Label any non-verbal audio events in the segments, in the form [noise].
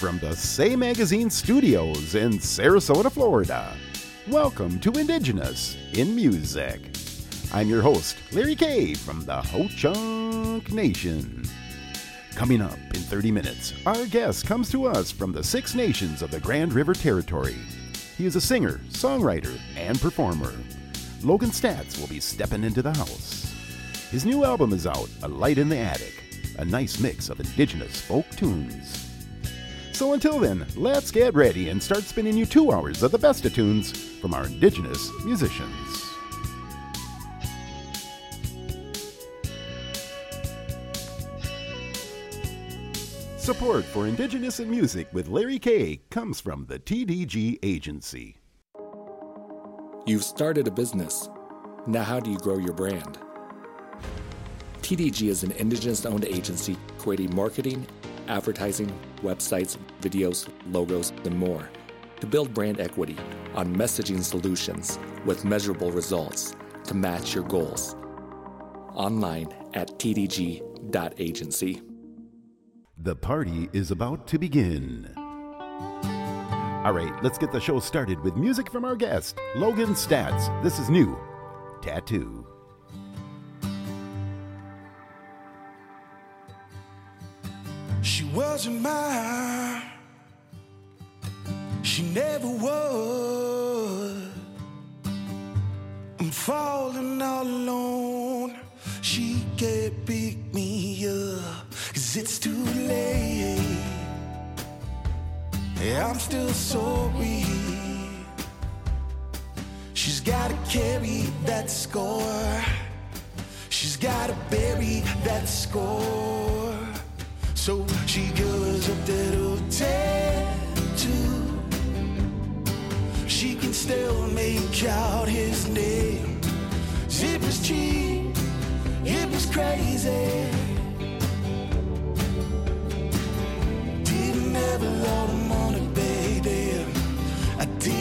from the Say Magazine studios in Sarasota, Florida. Welcome to Indigenous in Music. I'm your host, Larry K from the Ho Chunk Nation. Coming up in 30 minutes, our guest comes to us from the Six Nations of the Grand River Territory. He is a singer, songwriter, and performer. Logan Staats will be stepping into the house. His new album is out, A Light in the Attic, a nice mix of indigenous folk tunes. So until then, let's get ready and start spinning you two hours of the best of tunes from our indigenous musicians. Support for Indigenous in Music with Larry K comes from the TDG Agency. You've started a business. Now, how do you grow your brand? TDG is an Indigenous owned agency creating marketing, advertising, websites, videos, logos, and more to build brand equity on messaging solutions with measurable results to match your goals. Online at tdg.agency. The party is about to begin. All right, let's get the show started with music from our guest, Logan Staats. This is new Tattoo. Wasn't mine. She never was. I'm falling all alone. She can't pick me up. Cause it's too late. Yeah, I'm still sorry. She's gotta carry that score. She's gotta bury that score. So she goes up that old tattoo. She can still make out his name. It was cheap, it was crazy. Didn't have a lot of money, baby. I didn't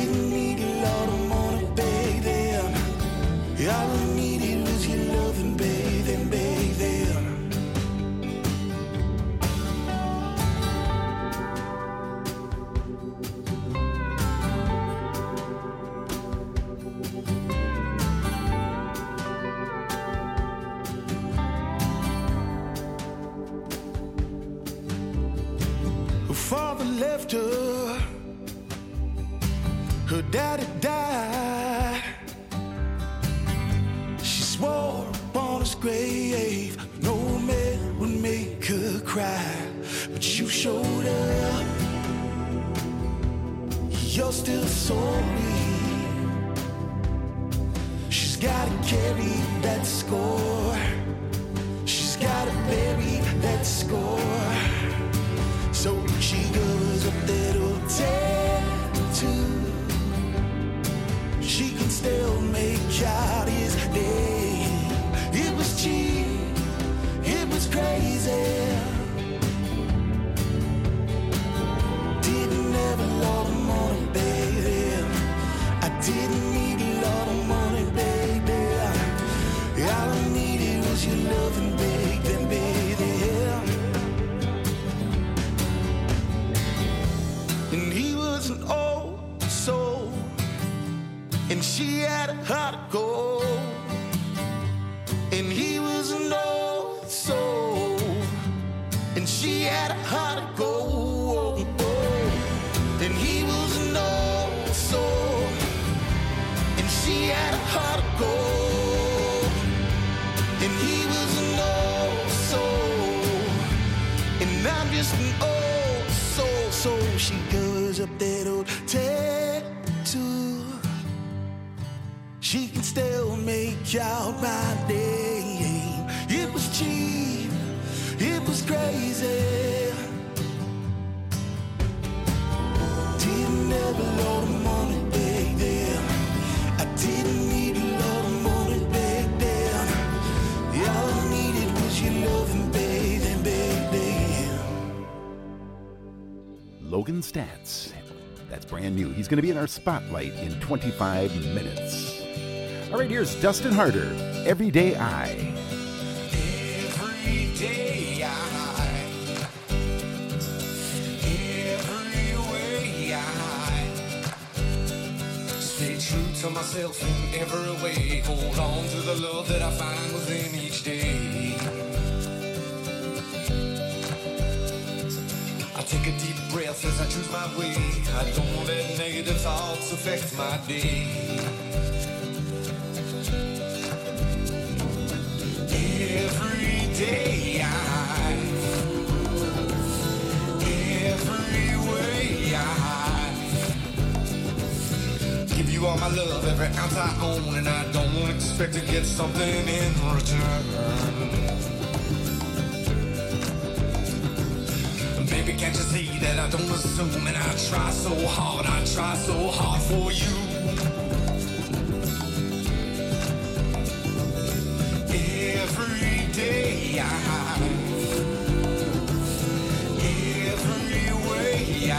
score. She's gotta bury that score. So she goes up that old tattoo. She can still make out his name. It was cheap, it was crazy. going to be in our spotlight in 25 minutes. All right, here's Dustin Harder, Everyday I. Everyday I. Every way I. Stay true to myself in every way. Hold on to the love that I find within each day. Take a deep breath as I choose my way. I don't let negative thoughts affect my day. Every day I, every way I give you all my love, every ounce I own, and I don't expect to get something in return. Baby, can't you see that I don't assume and I try so hard, I try so hard for you. Every day I, every way I,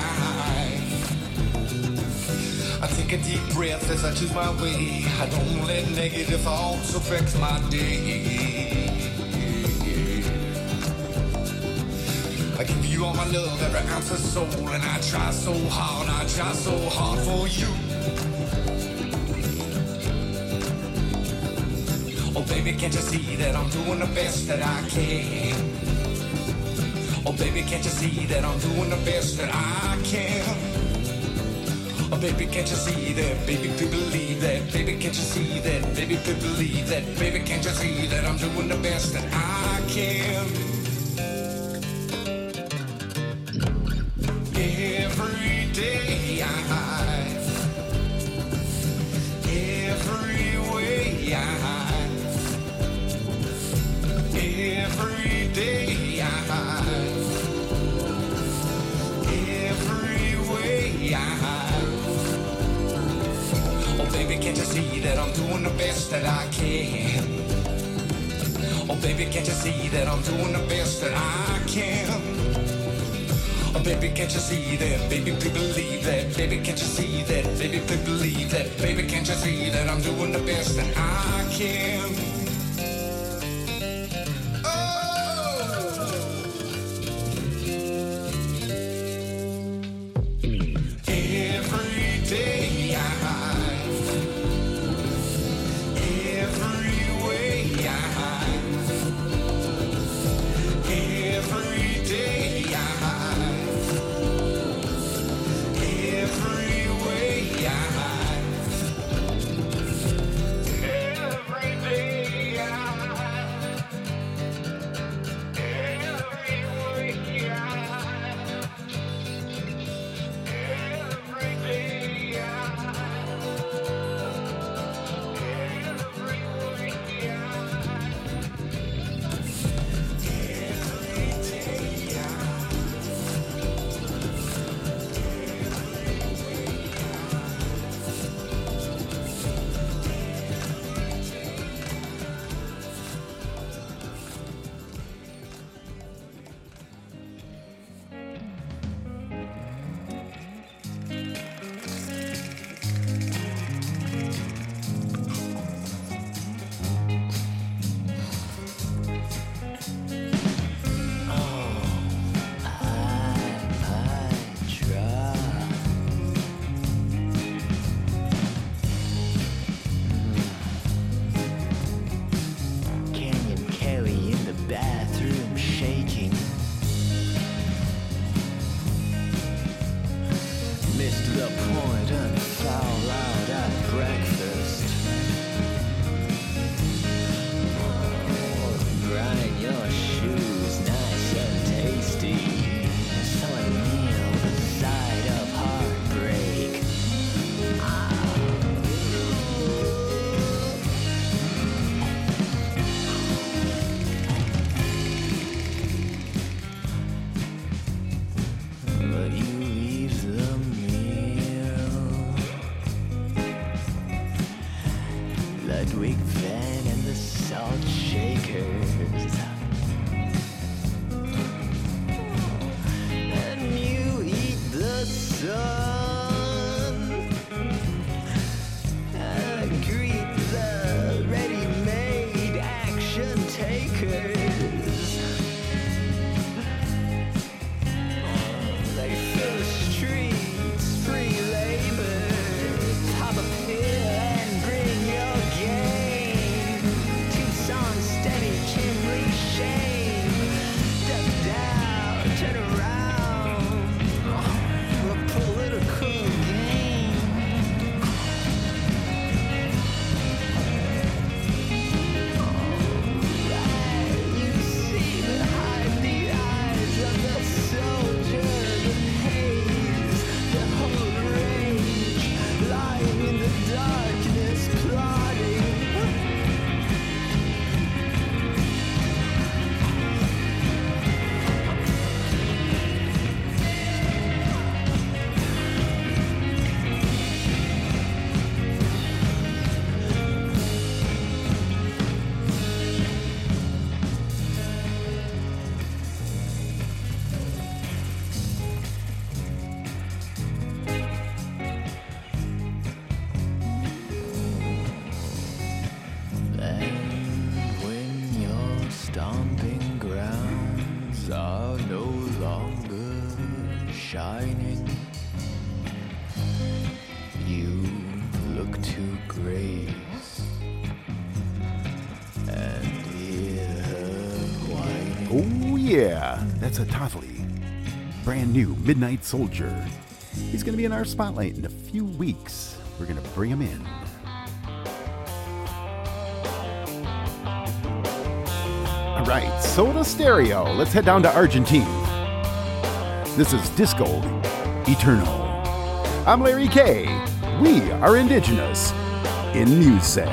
I take a deep breath as I choose my way. I don't let negative thoughts affect my day. You all my love, every ounce of soul, and I try so hard, I try so hard for you. Oh, baby, can't you see that I'm doing the best that I can? Oh, baby, can't you see that I'm doing the best that I can? Oh, baby, can't you see that? Baby, please believe that. Baby, can't you see that? Baby, please believe that. Baby, can't you see that I'm doing the best that I can? Baby, can't you see that I'm doing the best that I can? Oh baby, can't you see that I'm doing the best that I can? Oh, baby, can't you see that? Baby, please believe that. Baby, can't you see that? Baby, please believe that. Baby, can't you see that I'm doing the best that I can? Toffoli. Brand new Midnight Soldier. He's going to be in our spotlight in a few weeks. We're going to bring him in. All right, Soda Stereo. Let's head down to Argentina. This is Disco Eterno. I'm Larry K. We are indigenous in music.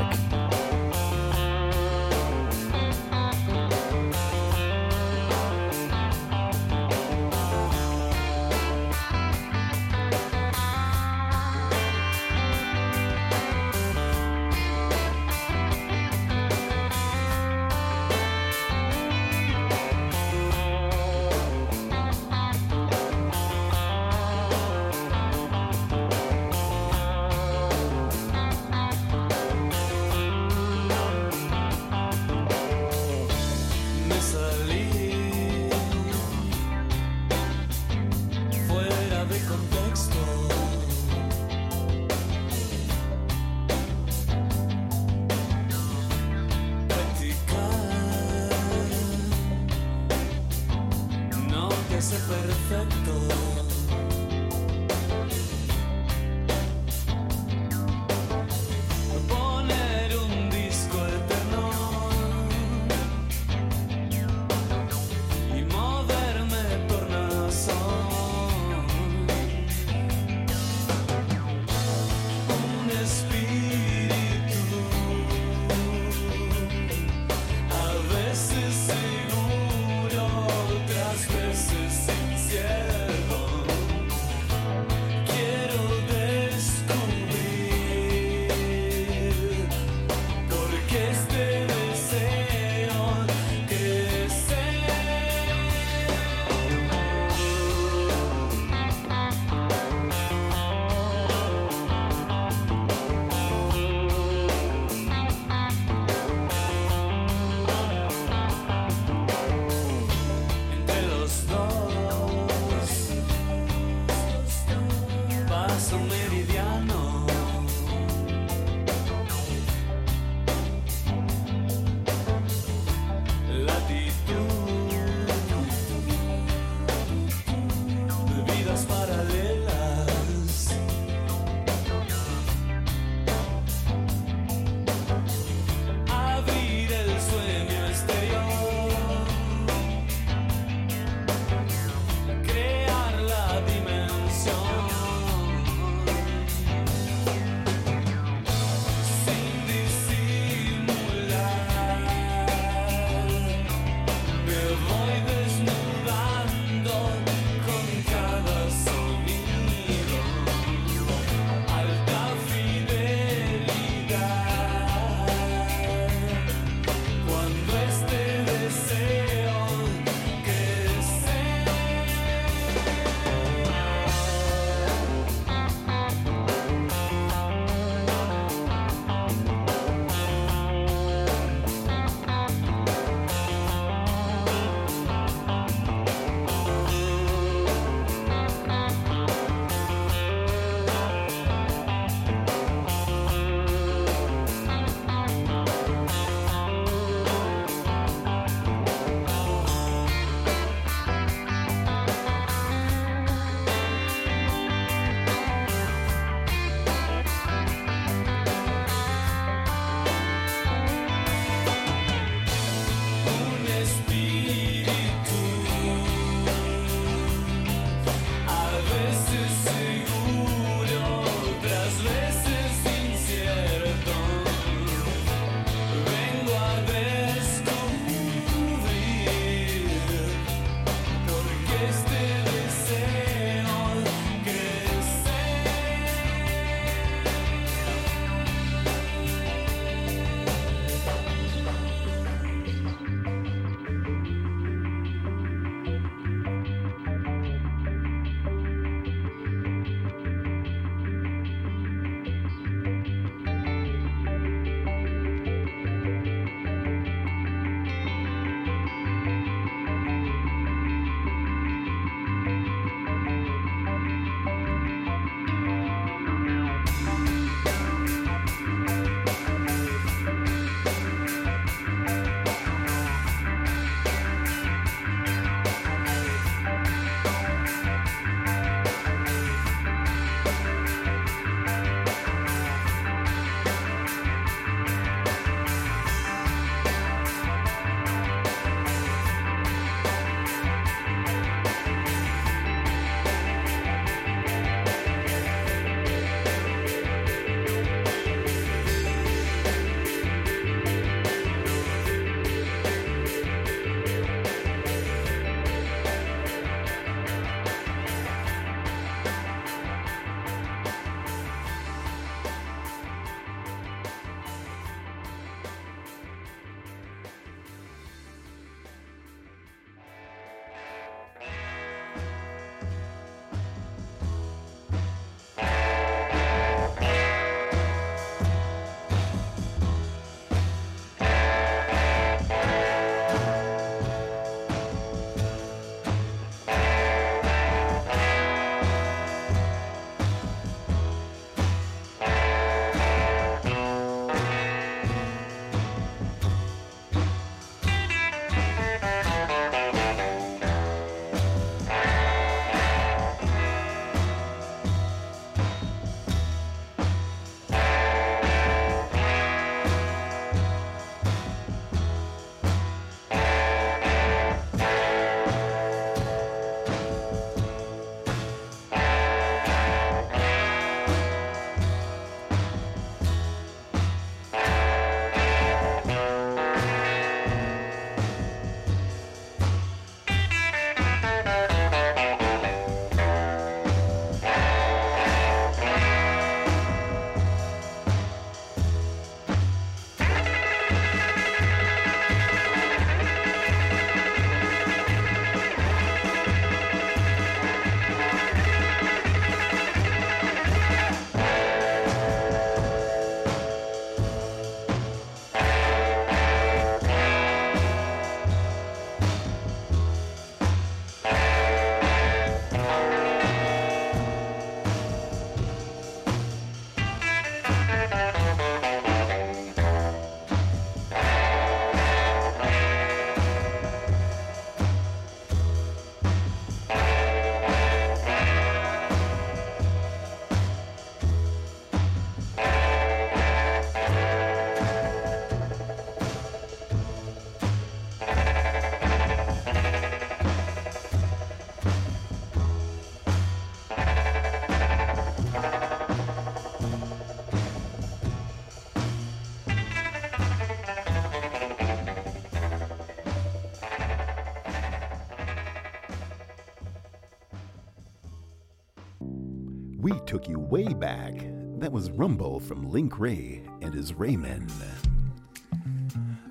take you way back. That was Rumble from Link Wray and his Raymen.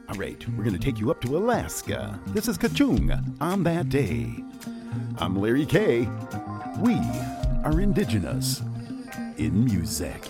All right, we're going to take you up to Alaska. This is Qacung on that day. I'm Larry K. We are indigenous in music.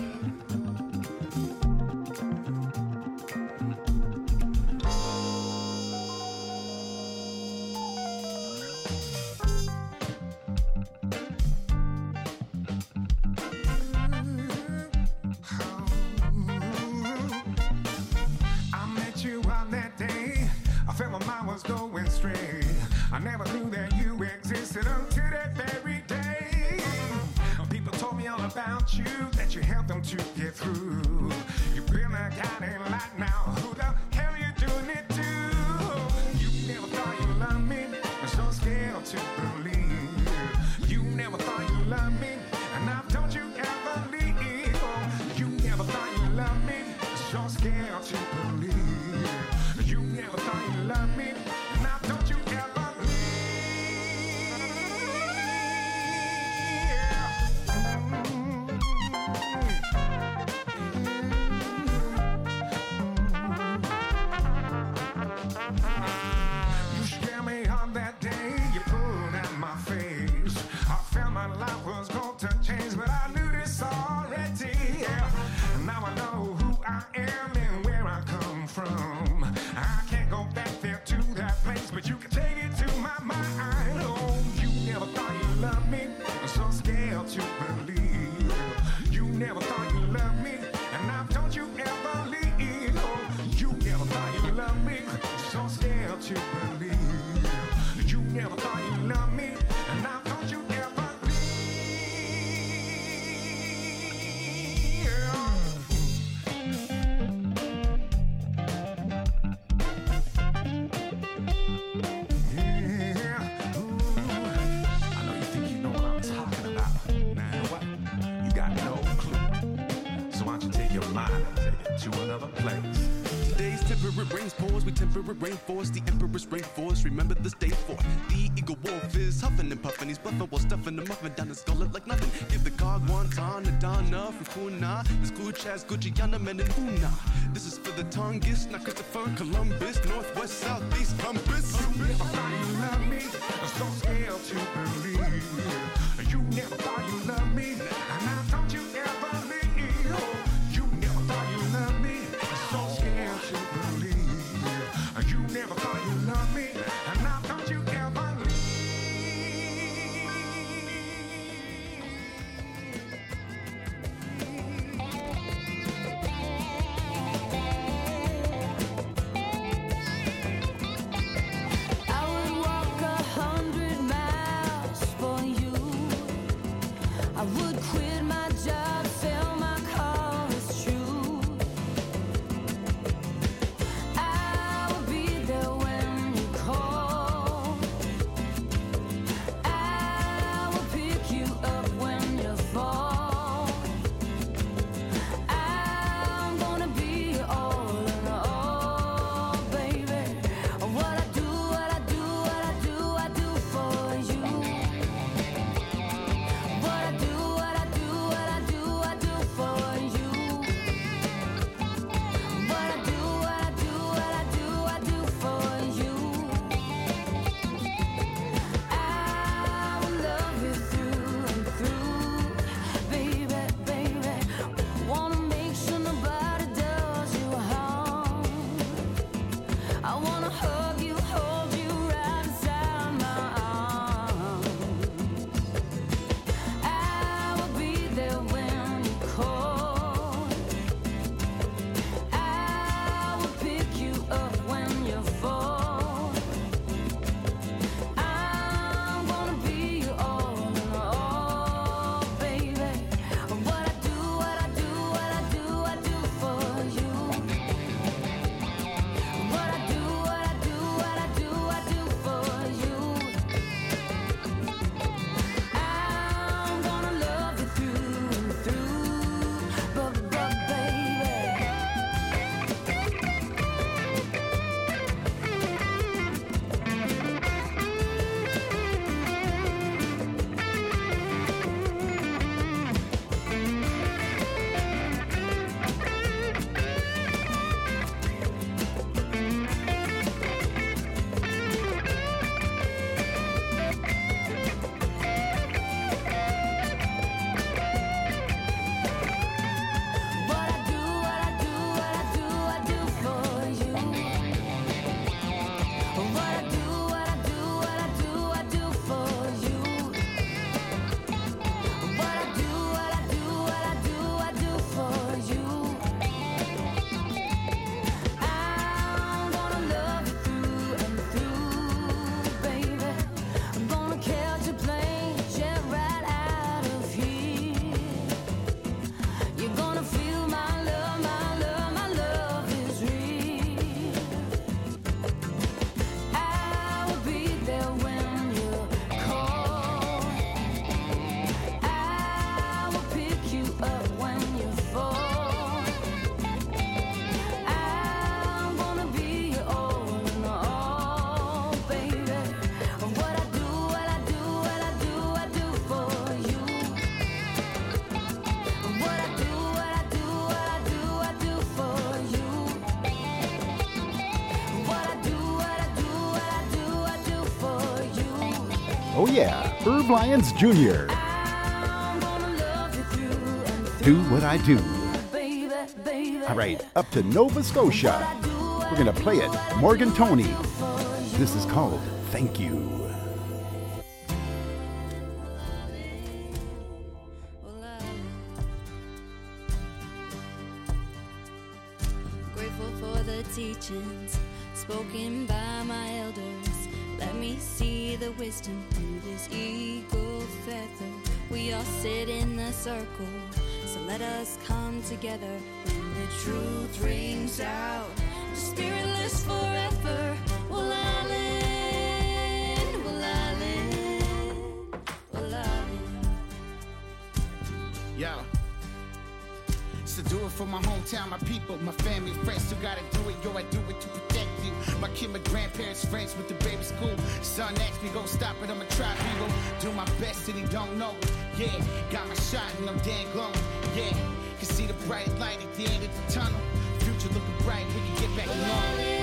to another place. Today's temperate rains pours, we temperate rainforest, the emperor's rainforest. Remember this day for the eagle wolf is huffing and puffing, he's bluffing while stuffing the muffin down his gullet like nothing. Give the cog one Donna from Kuna, this Gucci's Gucci Yanam and Una. This is for the Tongus, not Christopher Columbus, Northwest, Southeast, Compass. You never thought you loved me, I'm so scared to believe. You never thought you loved me. Yeah, Lyons Jr. Do what I do. All right, up to Nova Scotia. We're going to play it. Morgan Toney. This is called Thank You. For my hometown, my people, my family, friends who gotta do it. Yo, I do it to protect you. My kid, my grandparents, friends with the baby school. Son asked me, go stop it, I'ma try, people. Do my best and he don't know. Yeah, got my shot and I'm damn glowing. Yeah, can see the bright light at the end of the tunnel. Future looking bright, we can get back I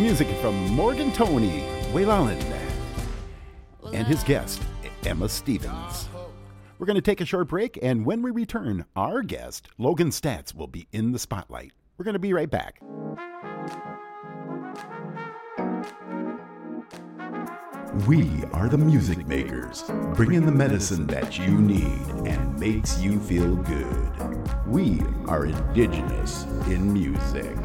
Music from Morgan Toney, Waylallen, and his guest, Emma Stevens. We're going to take a short break, and when we return, our guest, Logan Staats, will be in the spotlight. We're going to be right back. We are the music makers, bringing the medicine that you need and makes you feel good. We are indigenous in music.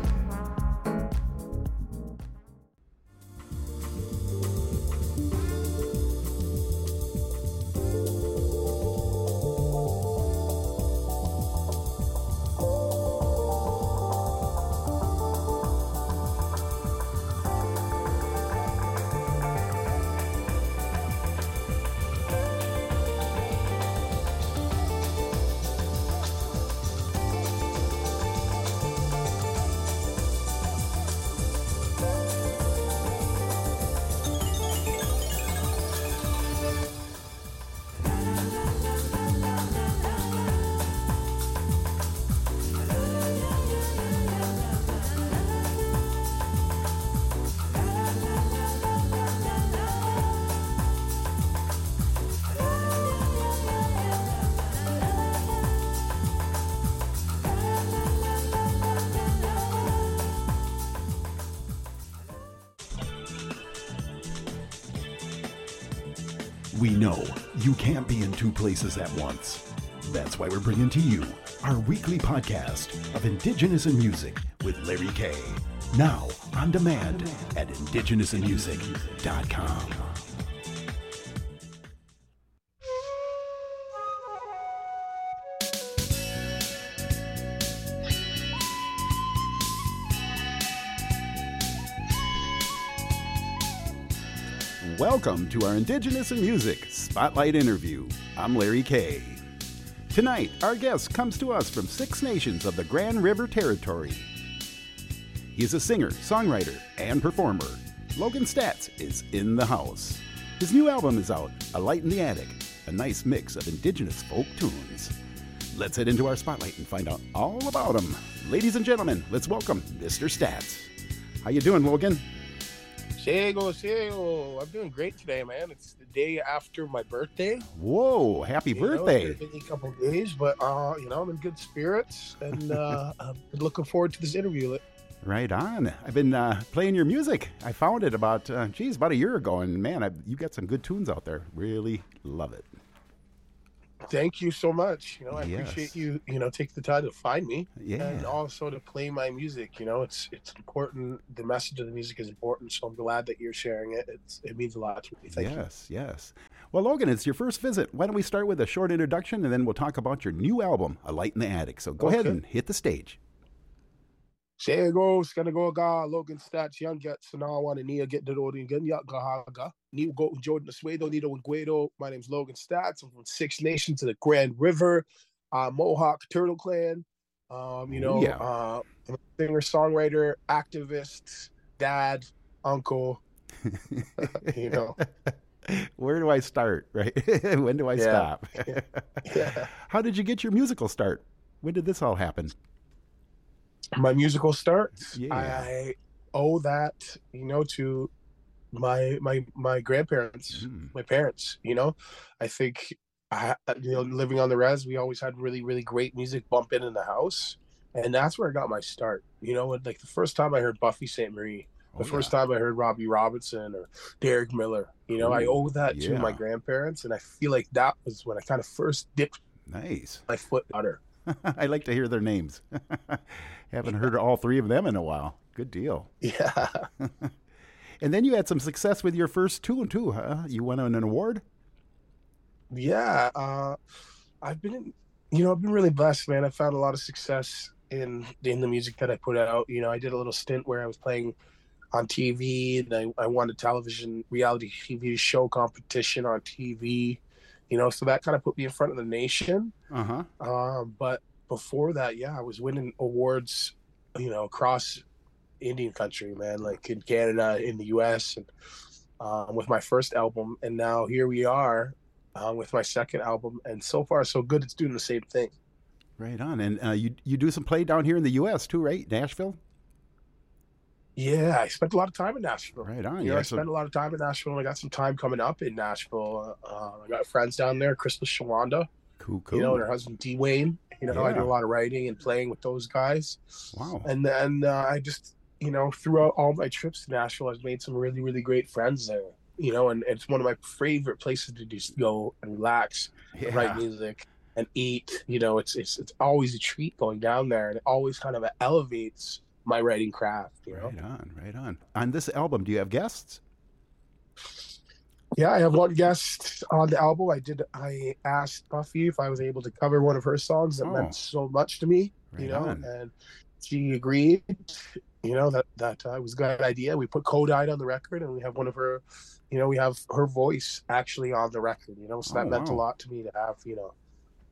Places at once. That's why we're bringing to you our weekly podcast of Indigenous in Music with Larry K. Now on demand at indigenousinmusic.com. Welcome to our Indigenous in Music Spotlight interview. I'm Larry K. Tonight, our guest comes to us from six nations of the Grand River Territory. He is a singer, songwriter, and performer. Logan Staats is in the house. His new album is out, A Light in the Attic, a nice mix of indigenous folk tunes. Let's head into our spotlight and find out all about him. Ladies and gentlemen, let's welcome Mr. Staats. How you doing, Logan? Diego, Diego, I'm doing great today, man. It's the day after my birthday. Whoa, happy You know, birthday. it's been a couple days, but uh, you know, I'm in good spirits and uh, [laughs] I'm looking forward to this interview. Right on. I've been uh, playing your music. I found it about, uh, geez, about a year ago, and man, I, you got some good tunes out there. Really love it. Thank you so much. You know, I Yes. appreciate you. You know, take the time to find me Yeah. and also to play my music. You know, it's it's important. The message of the music is important, so I'm glad that you're sharing it. It's, it means a lot to me. Thank you. yes, yes. Well, Logan, it's your first visit. Why don't we start with a short introduction, and then we'll talk about your new album, A Light in the Attic. So go ahead and hit the stage. Diego, Skanago ga, Logan Staats, Young Gets, Sanawa, and Nia get the road again, Yagahaga. New go Jordan Suedo, Nito Guido. My name's Logan Staats. I'm from Six Nations to the Grand River, uh, Mohawk Turtle Clan. Um, you know, Yeah. uh, I'm a singer, songwriter, activist, dad, uncle. [laughs] you know, Where do I start, right? [laughs] when do I Yeah. stop? [laughs] yeah. How did you get your musical start? When did this all happen? My musical starts. Yeah. I owe that, you know, to my my my grandparents, Mm. my parents. You know, I think I, you know, living on the res, we always had really really great music bumping in the house, and that's where I got my start. You know, like the first time I heard Buffy Sainte-Marie. The Oh, first time I heard Robbie Robinson or Derek Miller, you know, I owe that to my grandparents, and I feel like that was when I kind of first dipped Nice. my foot butter. [laughs] I like to hear their names. [laughs] Haven't heard all three of them in a while. Good deal. Yeah. [laughs] And then you had some success with your first tune too, huh? You won an award. yeah uh i've been you know i've been really blessed man i found a lot of success in in the music that i put out you know i did a little stint where i was playing on tv and i, I won a television reality tv show competition on tv you know so that kind of put me in front of the nation Uh huh. um but before that yeah i was winning awards you know across indian country man like in canada in the us and um, with my first album and now here we are uh, with my second album and so far so good it's doing the same thing Right on. And uh, you you do some play down here in the U.S. too, right? Nashville. Yeah i spent a lot of time in nashville Right on. know, Yeah. I spent a lot of time in Nashville. I got some time coming up in Nashville. Uh, I got friends down there, Crystal Shawanda, cool. Cool. you know, and her husband D Wayne. You know, I do a lot of writing and playing with those guys. wow. and then uh, I just, you know, throughout all my trips to Nashville, I've made some really, really great friends there. You know, and it's one of my favorite places to just go and relax, yeah. write music, and eat. You know, it's it's it's always a treat going down there, and it always kind of elevates my writing craft. You know, Right on. Right on. On this album, do you have guests? yeah, I have one guest on the album. I did. I asked Buffy if I was able to cover one of her songs that Oh. meant so much to me. Right you know, on. and she agreed. You know that that uh, was a good idea. We put Codine on the record, and we have one of her. You know, we have her voice actually on the record. You know, so that Oh, meant a lot to me to have. You know,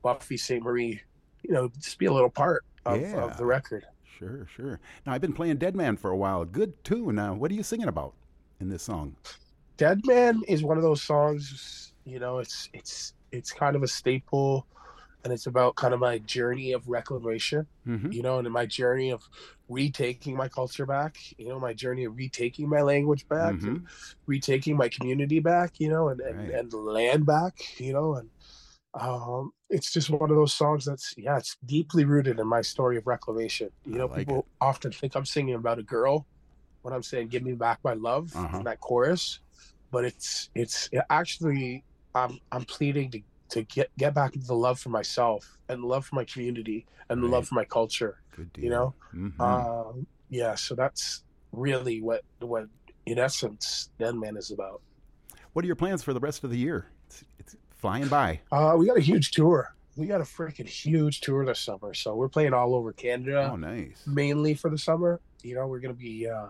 Buffy Sainte-Marie. You know, just be a little part of, Yeah. of the record. Sure, sure. Now I've been playing Dead Man for a while. Good tune. Uh, what are you singing about in this song? Dead Man is one of those songs, you know, it's it's it's kind of a staple and it's about kind of my journey of reclamation, Mm-hmm. you know, and my journey of retaking my culture back, you know, my journey of retaking my language back and retaking my community back, you know, and and, Mm-hmm. Right. and the land back, you know, and um it's just one of those songs that's yeah, it's deeply rooted in my story of reclamation. You know, like people often think I'm singing about a girl when I'm saying "Give me back my love" Uh-huh. in that chorus, but it's it's it actually I'm I'm pleading to to get get back the love for myself and the love for my community and the love for my culture. Good deal. You know, Mhm. um, yeah. So that's really what what in essence Dead Man is about. what are your plans for the rest of the year? It's, it's flying by. Uh, we got a huge tour. We got a freaking huge tour this summer. So we're playing all over Canada. Oh, nice. mainly for the summer. You know, we're going to be uh,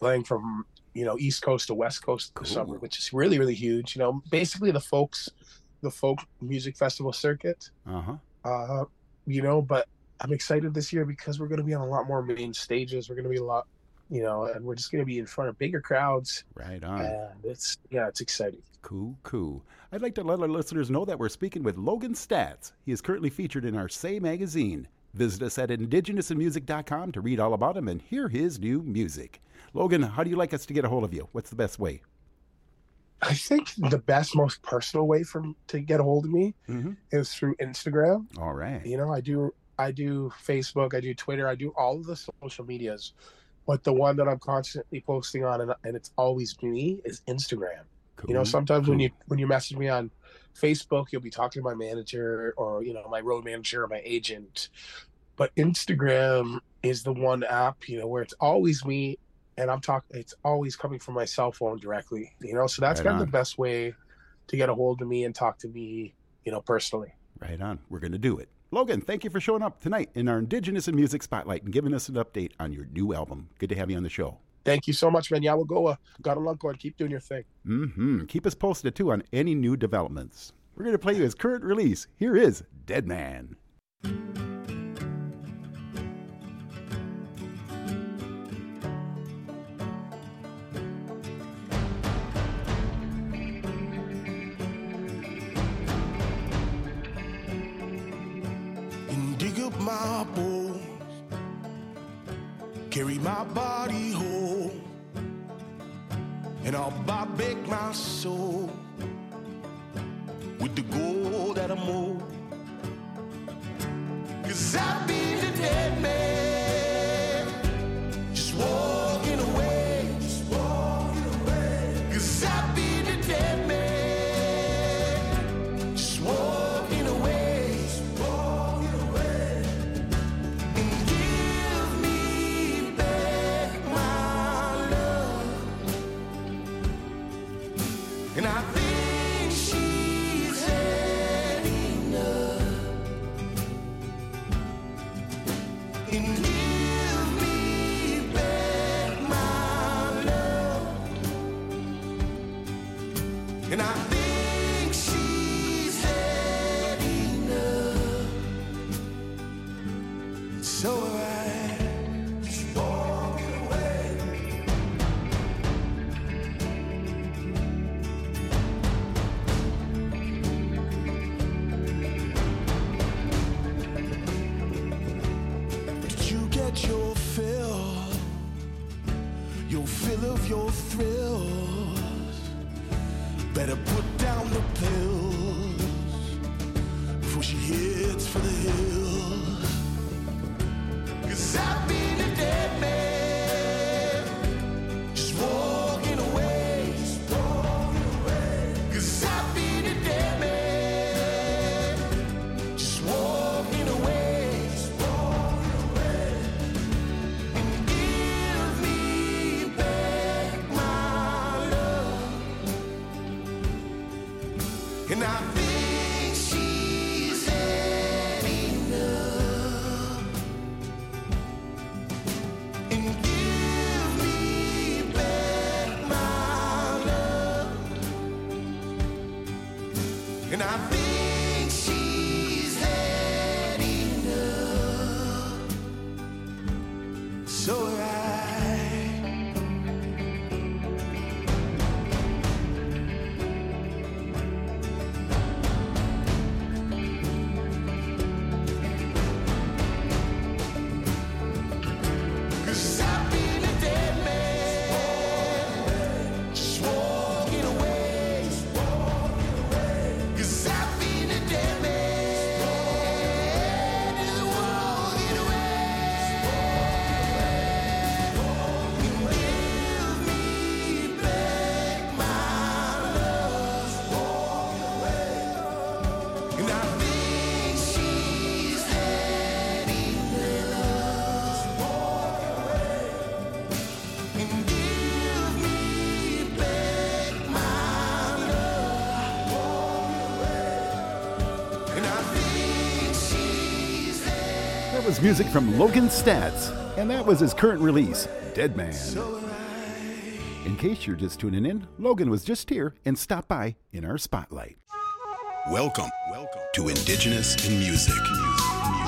playing from you know East Coast to West Coast this summer, which is really really huge. You know, basically the folks, the folk music festival circuit. Uh huh. Uh, you know, but I'm excited this year because we're going to be on a lot more main stages. We're going to be a lot you know, and we're just going to be in front of bigger crowds. Right on. And it's yeah, it's exciting. Cool, cool. I'd like to let our listeners know that we're speaking with Logan Staats. He is currently featured in our Say magazine. Visit us at indigenousinmusic.com to read all about him and hear his new music. Logan, how do you like us to get a hold of you? What's the best way? I think the best, most personal way for to get a hold of me mm-hmm. is through Instagram. All right. You know, I do I do Facebook, I do Twitter, I do all of the social medias, but the one that I'm constantly posting on and, and it's always me is Instagram. Cool. You know, sometimes cool. when you when you message me on Facebook, you'll be talking to my manager or you know my road manager or my agent, but Instagram is the one app you know where it's always me and I'm talking. It's always coming from my cell phone directly. You know, so that's right kind of the best way to get a hold of me and talk to me. You know, personally. Right on. We're going to do it. Logan, thank you for showing up tonight in our Indigenous and Music Spotlight and giving us an update on your new album. Good to have you on the show. Thank you so much, man. Yawagoa. Got a luck on. Keep doing your thing. Mm-hmm. Keep us posted, too, on any new developments. We're going to play you his current release. Here is Dead Man. And dig up my bones, carry my body home, and I'll buy back my soul with the gold that I'm owed. Cause I've been music from Logan Staats, and that was his current release, Dead Man. In case you're just tuning in, Logan was just here and stopped by in our spotlight. Welcome, welcome to Indigenous in Music. Somebody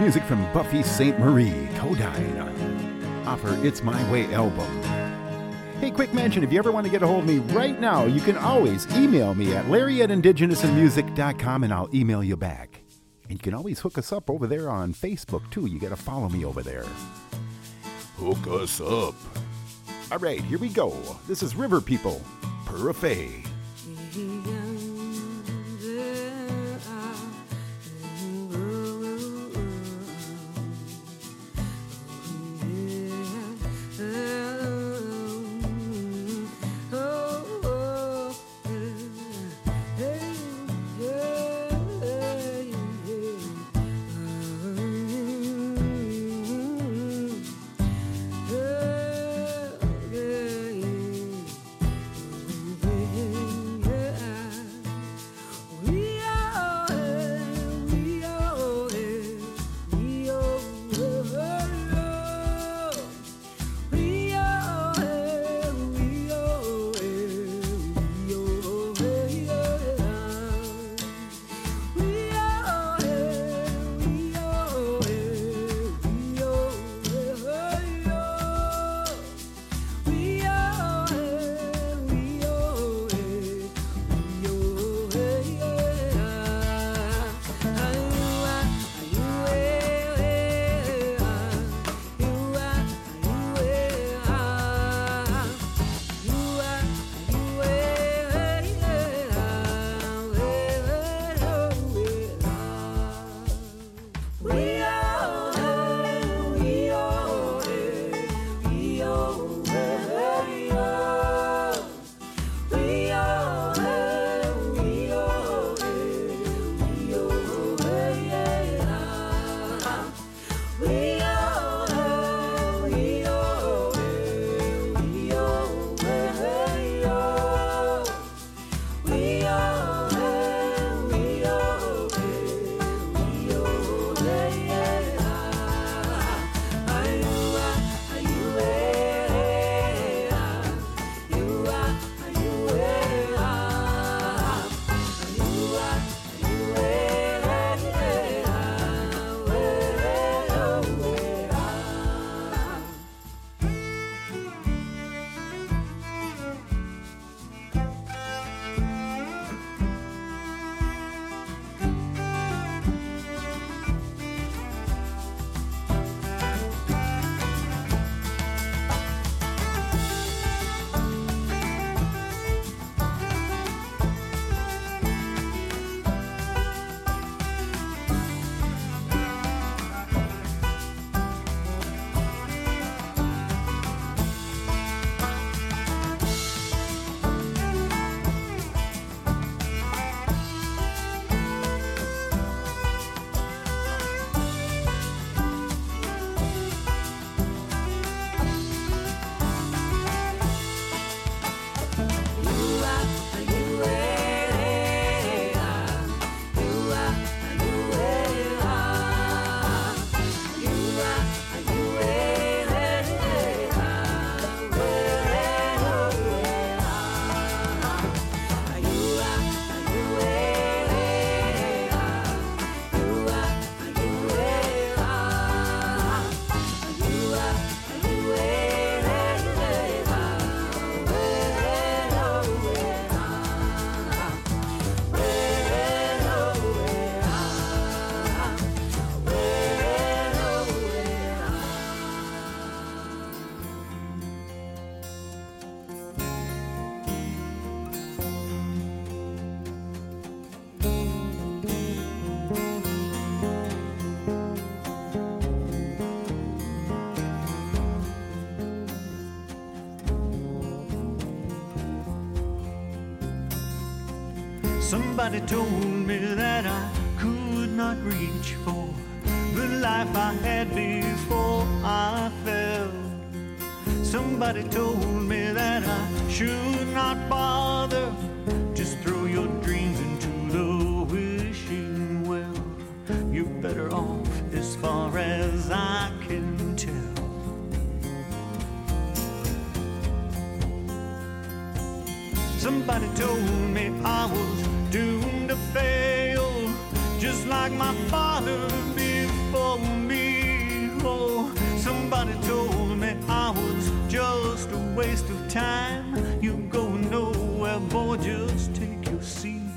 music from Buffy Sainte-Marie, Codine, off her It's My Way album. Hey, quick mention if you ever want to get a hold of me right now, you can always email me at larry at indigenousandmusic.com and I'll email you back. And you can always hook us up over there on Facebook too. You got to follow me over there. Hook us up. All right, here we go. This is River People, Pure Fe. Told me that I was just a waste of time. You go nowhere, boy, just take your seat.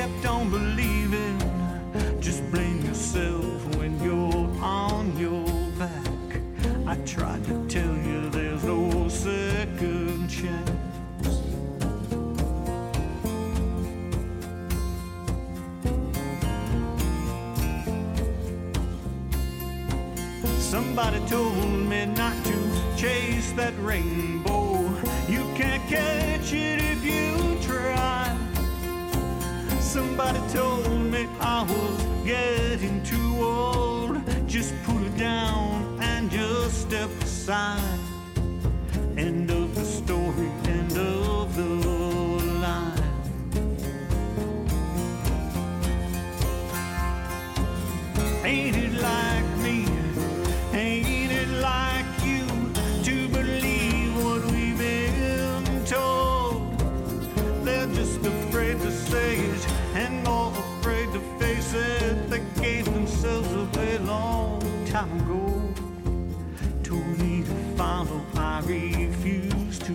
Kept on believing, just blame yourself when you're on your back. I tried to tell you there's no second chance. Somebody told me not to chase that rainbow. You can't catch it Somebody told me I was getting too old. Just put it down and just step aside. To it. They gave themselves a very long time ago. Told me to follow, I refuse to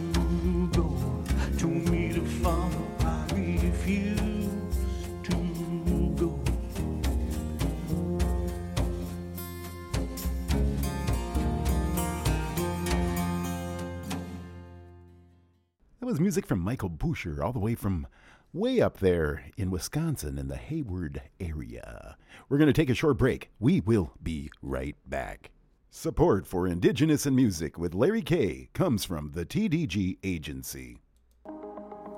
go. Told me to follow, I refuse to go. That was music from Michael Bucher, all the way from way up there in Wisconsin in the Hayward area. We're going to take a short break. We will be right back. Support for Indigenous in Music with Larry K comes from the TDG Agency.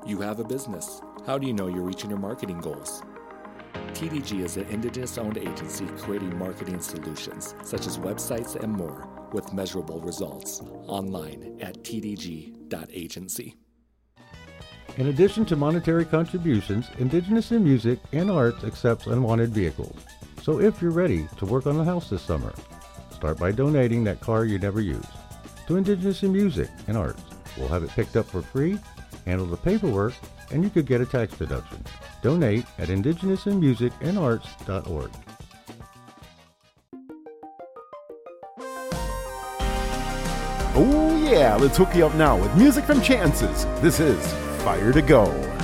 You have a business. How do you know you're reaching your marketing goals? TDG is an Indigenous owned agency creating marketing solutions, such as websites and more, with measurable results. Online at tdg.agency. In addition to monetary contributions, Indigenous in Music and Arts accepts unwanted vehicles. So if you're ready to work on the house this summer, start by donating that car you never used to Indigenous in Music and Arts. We'll have it picked up for free, handle the paperwork, and you could get a tax deduction. Donate at indigenousinmusicandarts.org. Oh, yeah, let's hook you up now with music from Chances. This is Fire to Go.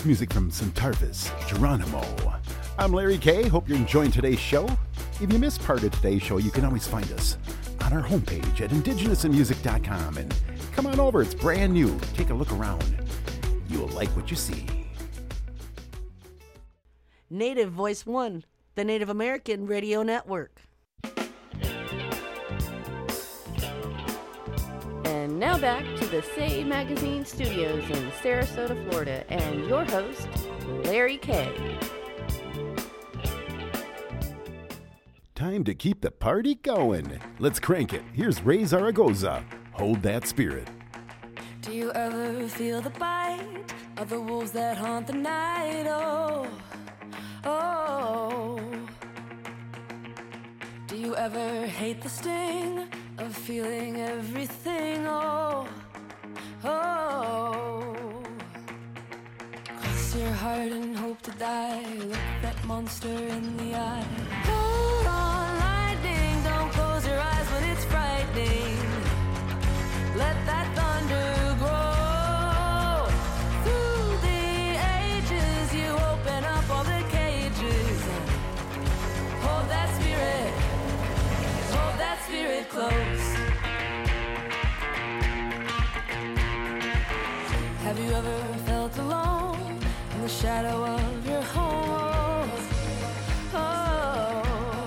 That's music from Centavrvs, Geronimo. I'm Larry K. Hope you're enjoying today's show. If you missed part of today's show, you can always find us on our homepage at indigenousinmusic.com. And come on over, it's brand new. Take a look around. You'll like what you see. Native Voice One, the Native American Radio Network. And now back to the Say Magazine studios in Sarasota, Florida, and your host, Larry K. Time to keep the party going. Let's crank it. Here's Raye Zaragoza. Hold that spirit. Do you ever feel the bite of the wolves that haunt the night? Oh, oh. Do you ever hate the sting of feeling everything? Oh, oh. Cross your heart and hope to die. Look that monster in the eye. Hold on, lightning. Don't close your eyes when it's frightening. Let that shadow of your home? Oh.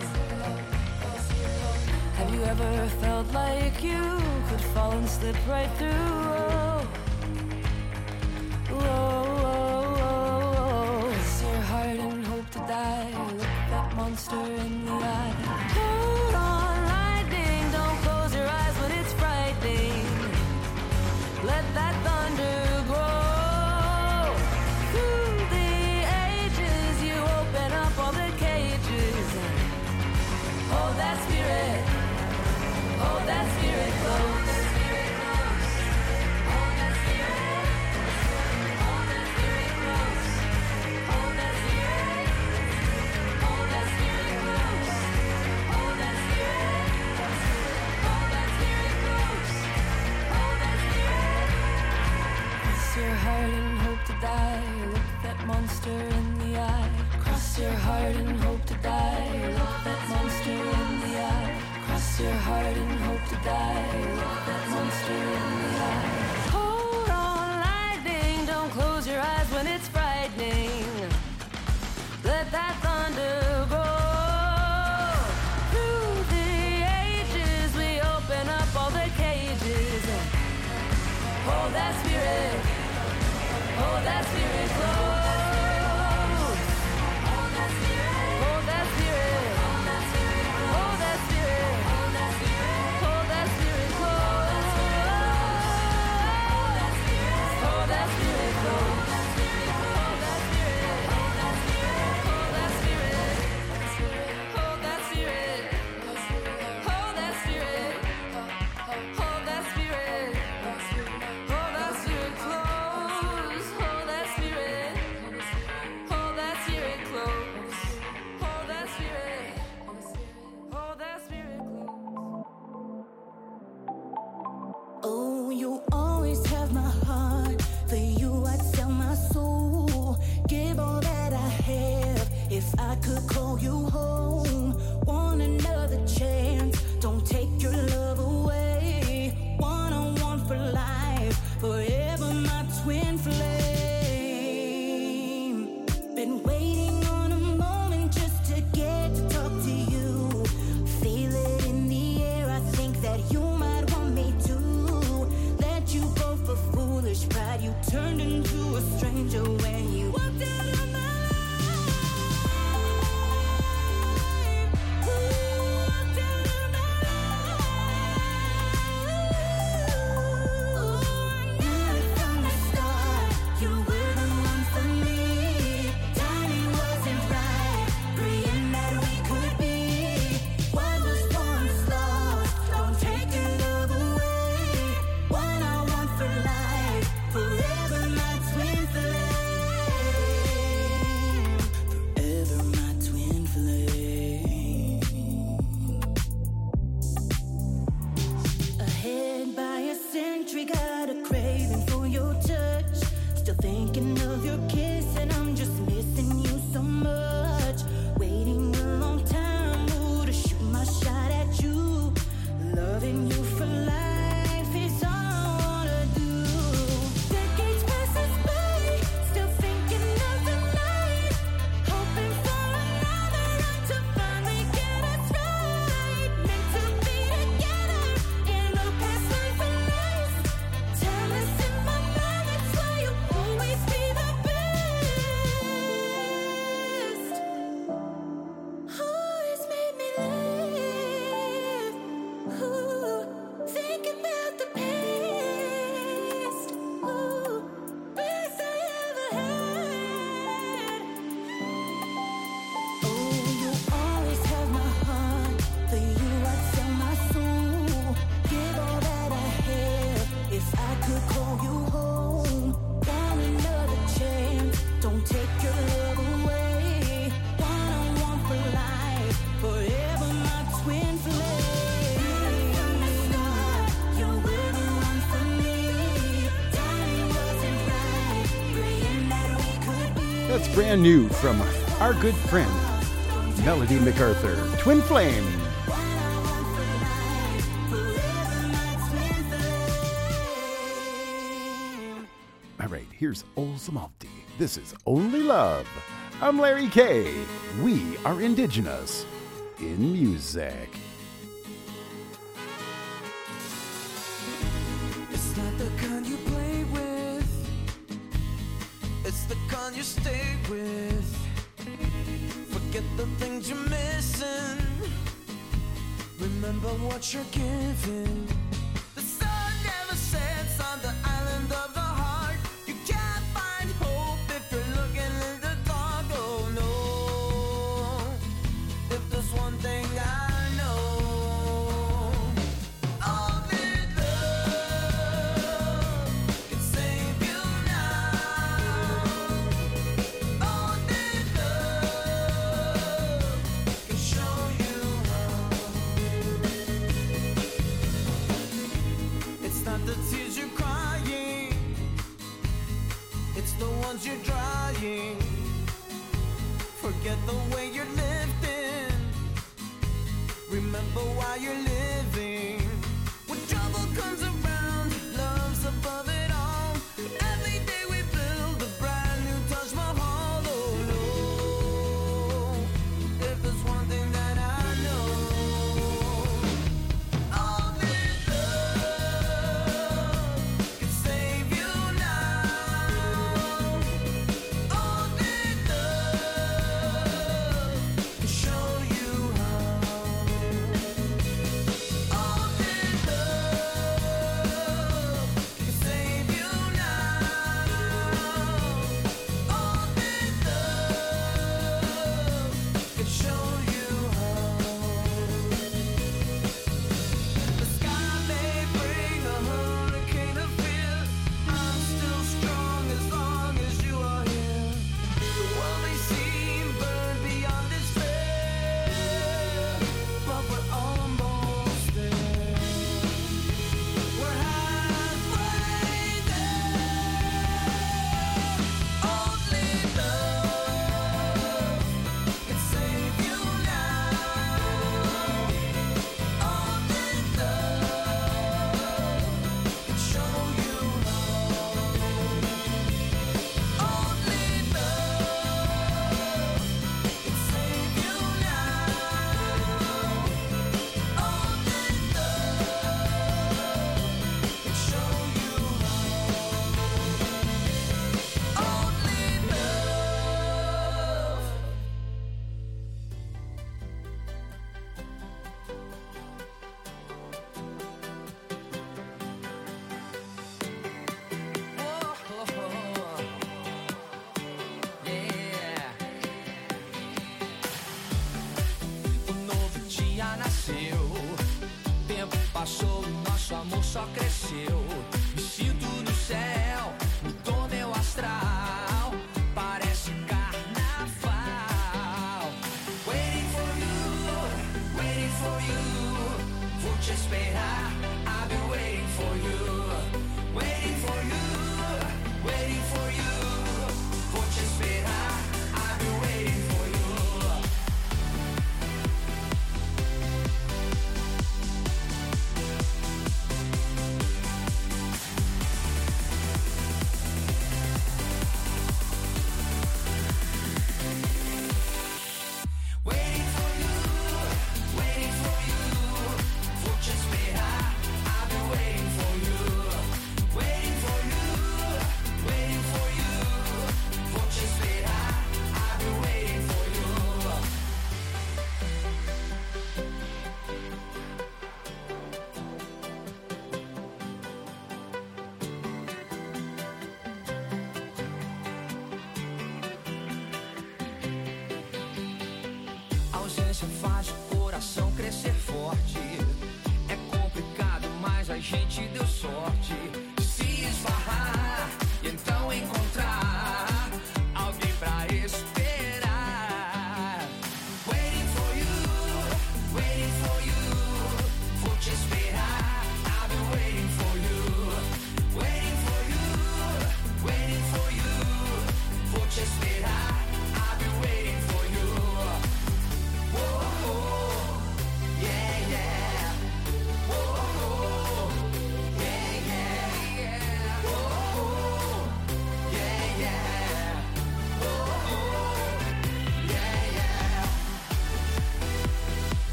Have you ever felt like you could fall and slip right through? Oh. Whoa, whoa, whoa, your heart and hope to die. Look that monster in die. Look that monster in the eye. Cross your heart and hope to die. Look that monster in the eye. Cross your heart and hope to die. If I could call you home. brand new from our good friend, Melody McArthur, Twin Flame. All right, here's Ozomatli. This is Only Love. I'm Larry K. We are indigenous in music. But while you're living, when trouble comes around.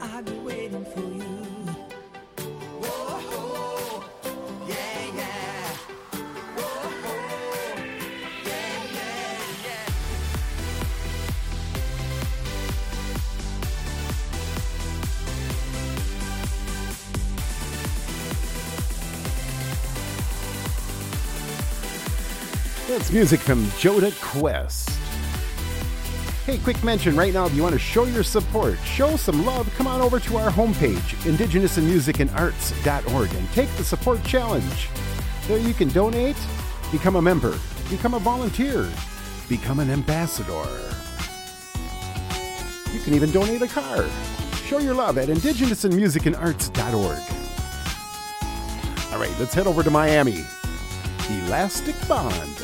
I'll be waiting for you. It's music from Jota Quest. Hey, quick mention right now if you want to show your support, show some love, come on over to our homepage, indigenousinmusicandarts.org, and take the support challenge. There you can donate, become a member, become a volunteer, become an ambassador. You can even donate a car. Show your love at indigenousinmusicandarts.org. All right, let's head over to Miami. Elastic Bond.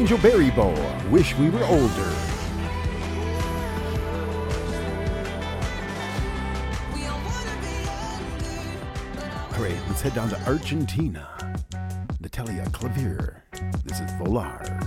Angel Berry Bowl, Wish We Were Older. All right, let's head down to Argentina. Natalia Clavier. This is Volar.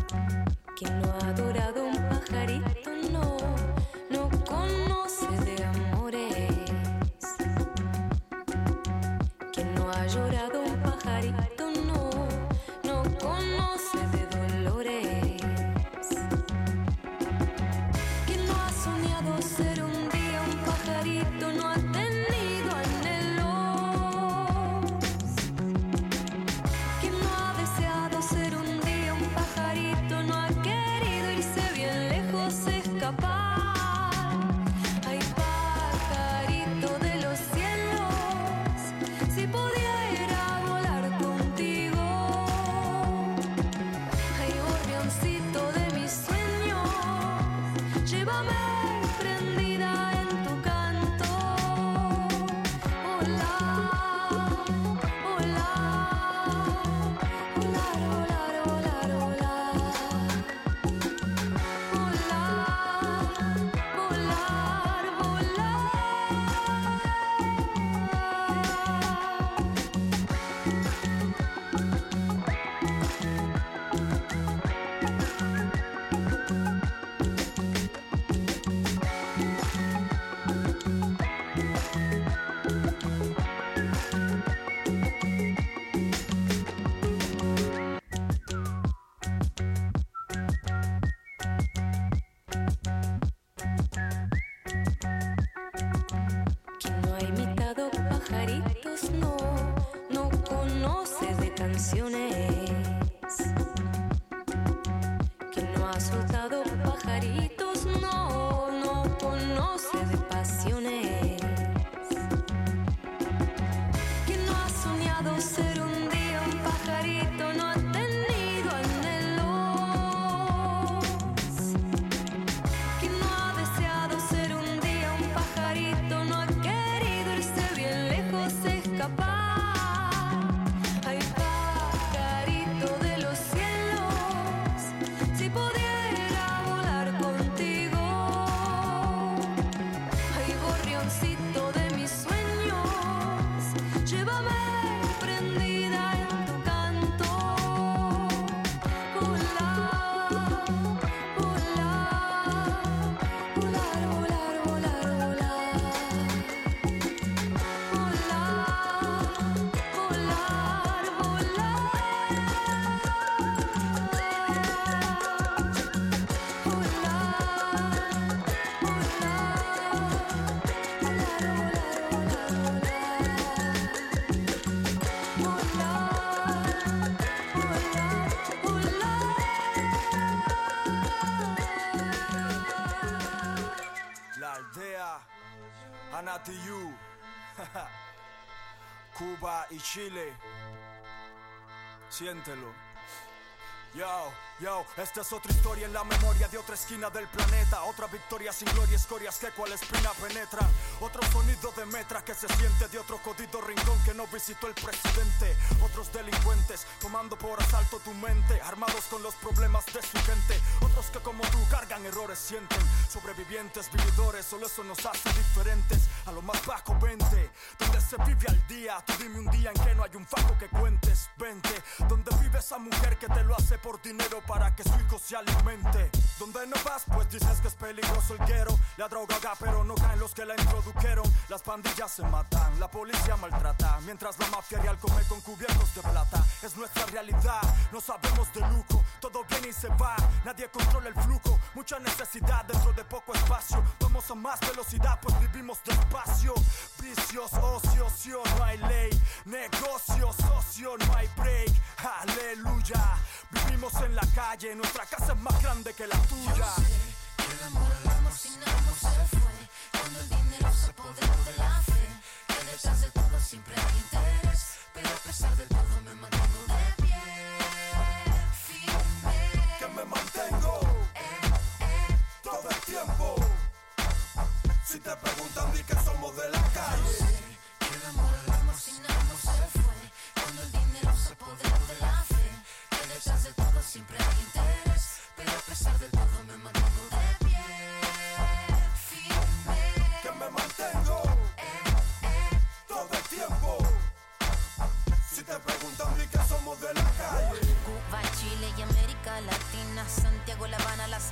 Aldea, Anatiyu, [laughs] Cuba y Chile. Siéntelo. Yo, yo, esta es otra historia en la memoria de otra esquina del planeta. Otra victoria sin gloria, escorias que cual espina penetra. Otro sonido de metra que se siente de otro codito rincón que no visitó el presidente. Otros delincuentes tomando por asalto tu mente, armados con los problemas de su gente. Que como tú cargan errores, sienten. Sobrevivientes, vividores, solo eso nos hace diferentes. A lo más bajo, vente. Donde se vive al día, tú dime un día en que no hay un fajo que cuentes. Vente. Donde vive esa mujer que te lo hace por dinero para que su hijo se alimente. Donde no vas, pues dices que es peligroso el guero. La droga haga, pero no caen los que la introdujeron. Las pandillas se matan, la policía maltrata. Mientras la mafia real come con cubiertos de plata. Es nuestra realidad, no sabemos de lujo. Todo viene y se va, nadie controla el flujo. Mucha necesidad dentro de poco espacio. Vamos a más velocidad, pues vivimos despacio. Vicios, ocio, ocio, no hay ley. Negocios, socio, no hay break. Aleluya. Vivimos en la calle, nuestra casa es más grande que la tuya. Que el amor, amor sin amor fue. Cuando el dinero se apoderó Si te preguntan, di que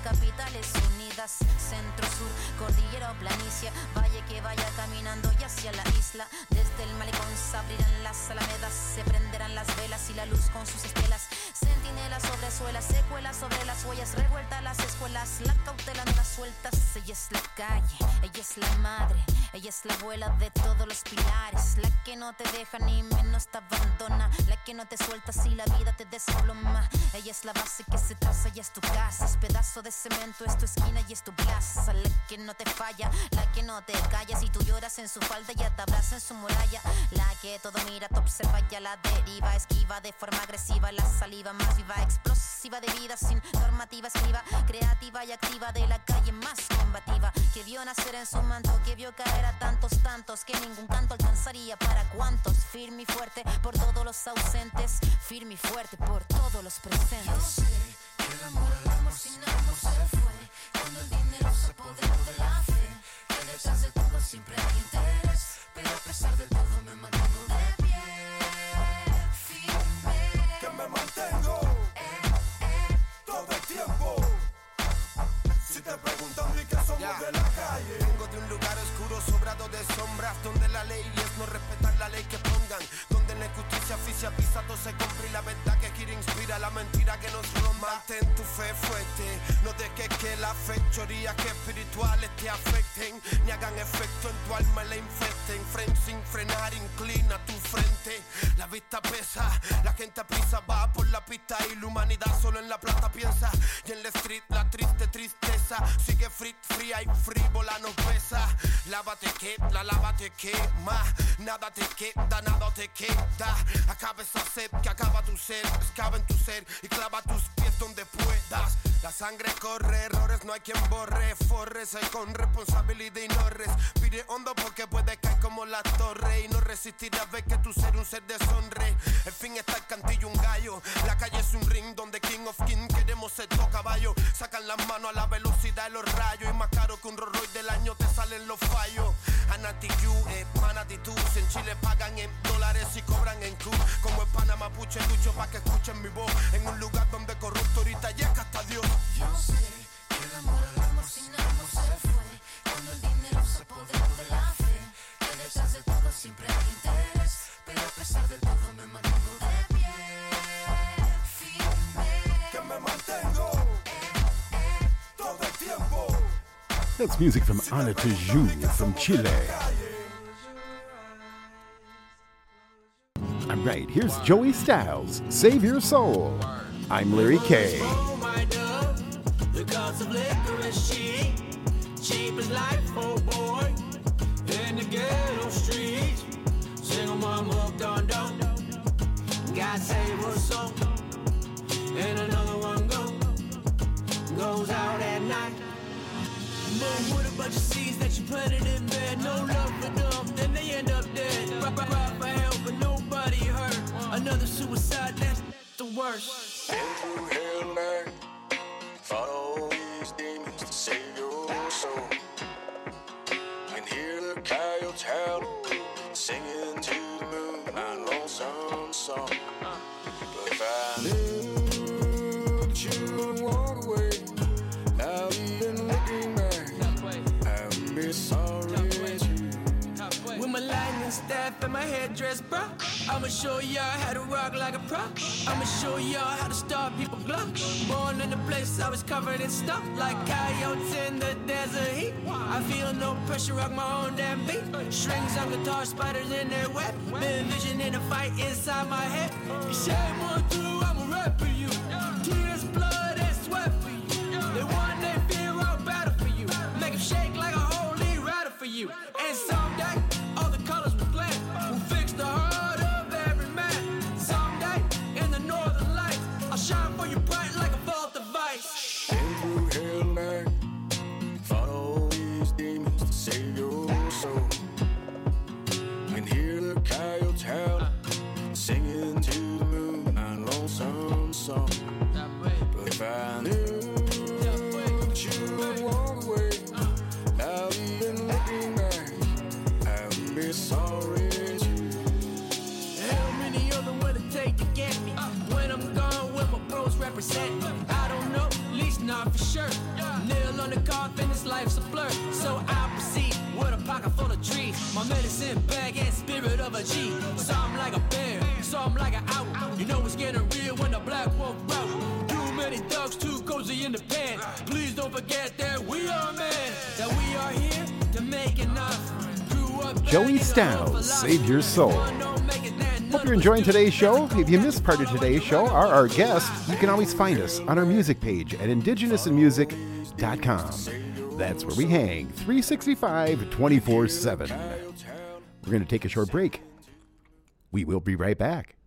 capitales unidas, centro, sur, cordillera o planicie, valle que vaya caminando y hacia la isla, desde el malecón se abrirán las alamedas, se prenderán las velas y la luz con sus estelas, centinelas sobre suelas, secuelas sobre las huellas, revueltas las escuelas, la cautela no las sueltas, ella es la calle, ella es la madre, ella es la abuela de todos los pilares, la que no te deja ni menos te abandona, la que no te suelta si la vida te desploma. Ella es la base que se traza, ella es tu casa, es pedazo de cemento, es tu esquina y es tu plaza. La que no te falla, la que no te calla, si tú lloras en su falda, ya te abraza en su muralla. La que todo mira, te observa y a la deriva, esquiva de forma agresiva, la saliva más viva, explosiva de vida, sin normativa, escriba, creativa y activa de la calle más combativa, que vio nacer en su manto, que vio caer a tantos, tantos, que ningún canto alcanzaría para cuantos, firme y fuerte por todos los ausentes, firme y fuerte por todos los presentes. Que el amor, el la. Que. Pero a pesar de todo me mantengo de pie. Todo el tiempo. Si te preguntan, di que somos de la calle. Vengo de un lugar oscuro sobrado de sombras Donde la ley es no respetar la ley que pongan Donde la injusticia oficia pisado se compra Y la verdad que inspira la mentira que nos ronda Mantén tu fe fuerte. No dejes que las fechorías que espirituales te afecten. Ni hagan efecto en tu alma y la infecten. Frente sin frenar, inclina tu frente. La vista pesa, la gente prisa va por la pista Y la humanidad solo en la plata piensa. Y en la street la triste tristeza. Sigue free, fría y frívola nos pesa. Lávate que, la lava te quema. Nada te queda, nada te queda. Acaba esa sed que acaba tu ser Excava en tu ser y clava tus pies donde puedas La sangre corre, errores no hay quien borre. Forrese con responsabilidad y no respire hondo Porque puede caer como la torre. Y no resistir a ver que tu ser un ser deshonre. El fin está el cantillo, un gallo. La calle es un ring donde King of King queremos ser todo caballo Sacan las manos a la velocidad de los rayos. Y más caro que un Rolls del año te salen los fallos. Anati you, eh, manati tú. En Chile pagan en dólares y cobran en Q. Como en Panamá puche lucho pa' que escuchen mi voz. En un lugar donde corrupto ahorita llega hasta Dios That's music from Ana Tijoux from Chile. All right, here's Joey Stylez, Save Your Soul. I'm Larry K. Because of liquor is cheap, cheap as life, oh boy. In the ghetto streets, single mom hooked on dope. God save her soul, and another one go goes out at night. Mom, what about your seeds that you planted in bed? No love for them, then they end up dead. Rock, rock, rock for help, but nobody hurt. Another suicide, that's the worst. Into hell, man all these demons to save your soul. Can hear the coyotes howl, singing to the moon, my lonesome song. But if I knew that you would walk away, I'll even looking back, be sorry staff and my headdress, bro. I'ma show y'all how to rock like a pro. I'ma show y'all how to start people block. Born in a place I was covered in stuff like coyotes in the desert heat. I feel no pressure, rock my own damn beat. Strings on guitar, spiders in their web. Been envisioning a fight inside my head. Shame on through, I'ma rap for you. Tears, blood, and sweat for you. They want their fear, I'll battle for you. Make 'em shake like a holy rider for you. And someday, all shine for you bright like a vault device. Through hell night, all these demons to save your soul. Can hear the coyotes howl, singing to the moon, my lonesome song. But if I knew you would walk away, I'll be sorry of them will it take to get me? When I'm gone, will my bros represent me? I don't know, at least not for sure. Nail on the coffin, this life's a blur. So I proceed with a pocket full of trees. My medicine bag and spirit of a G. Like a bear, like an owl. You know it's getting real when the black wolf route. Too many dogs, too cozy in the pen. Please don't forget that we are men. That we are here to make enough. Joey Stylez, Save Your Soul. Hope you're enjoying today's show. If you missed part of today's show or our guest, you can always find us on our music page at indigenousinmusic.com. That's where we hang 365 24 7. We're going to take a short break. We will be right back.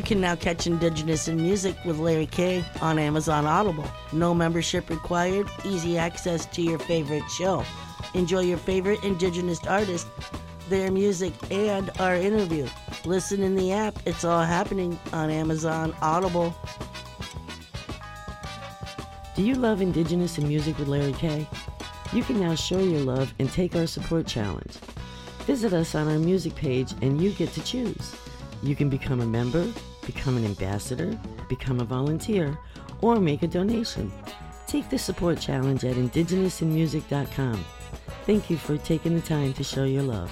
You can now catch Indigenous in Music with Larry K on Amazon Audible. No membership required, easy access to your favorite show. Enjoy your favorite Indigenous artist, their music, and our interview. Listen in the app. It's all happening on Amazon Audible. Do you love Indigenous in Music with Larry K? You can now show your love and take our support challenge. Visit us on our music page and you get to choose. You can become a member, become an ambassador, become a volunteer, or make a donation. Take the support challenge at indigenousinmusic.com. Thank you for taking the time to show your love.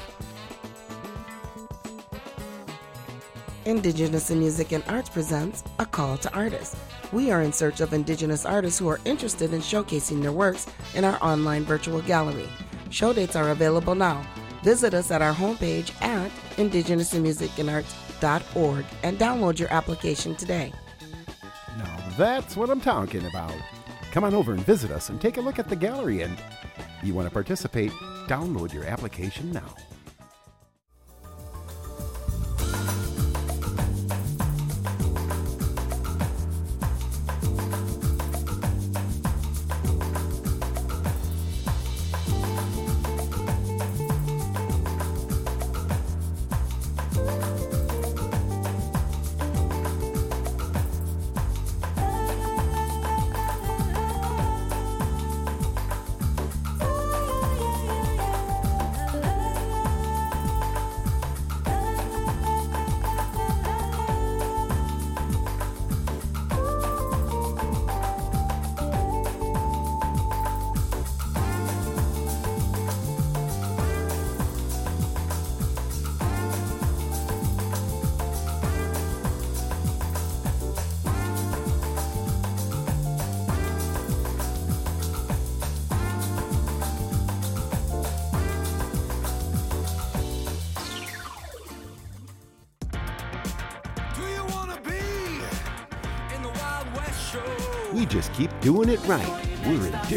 Indigenous in Music and Arts presents A Call to Artists. We are in search of Indigenous artists who are interested in showcasing their works in our online virtual gallery. Show dates are available now. Visit us at our homepage at indigenousinmusicandarts.org and download your application today. Now that's what I'm talking about. Come on over and visit us and take a look at the gallery. And you want to participate? Download your application now.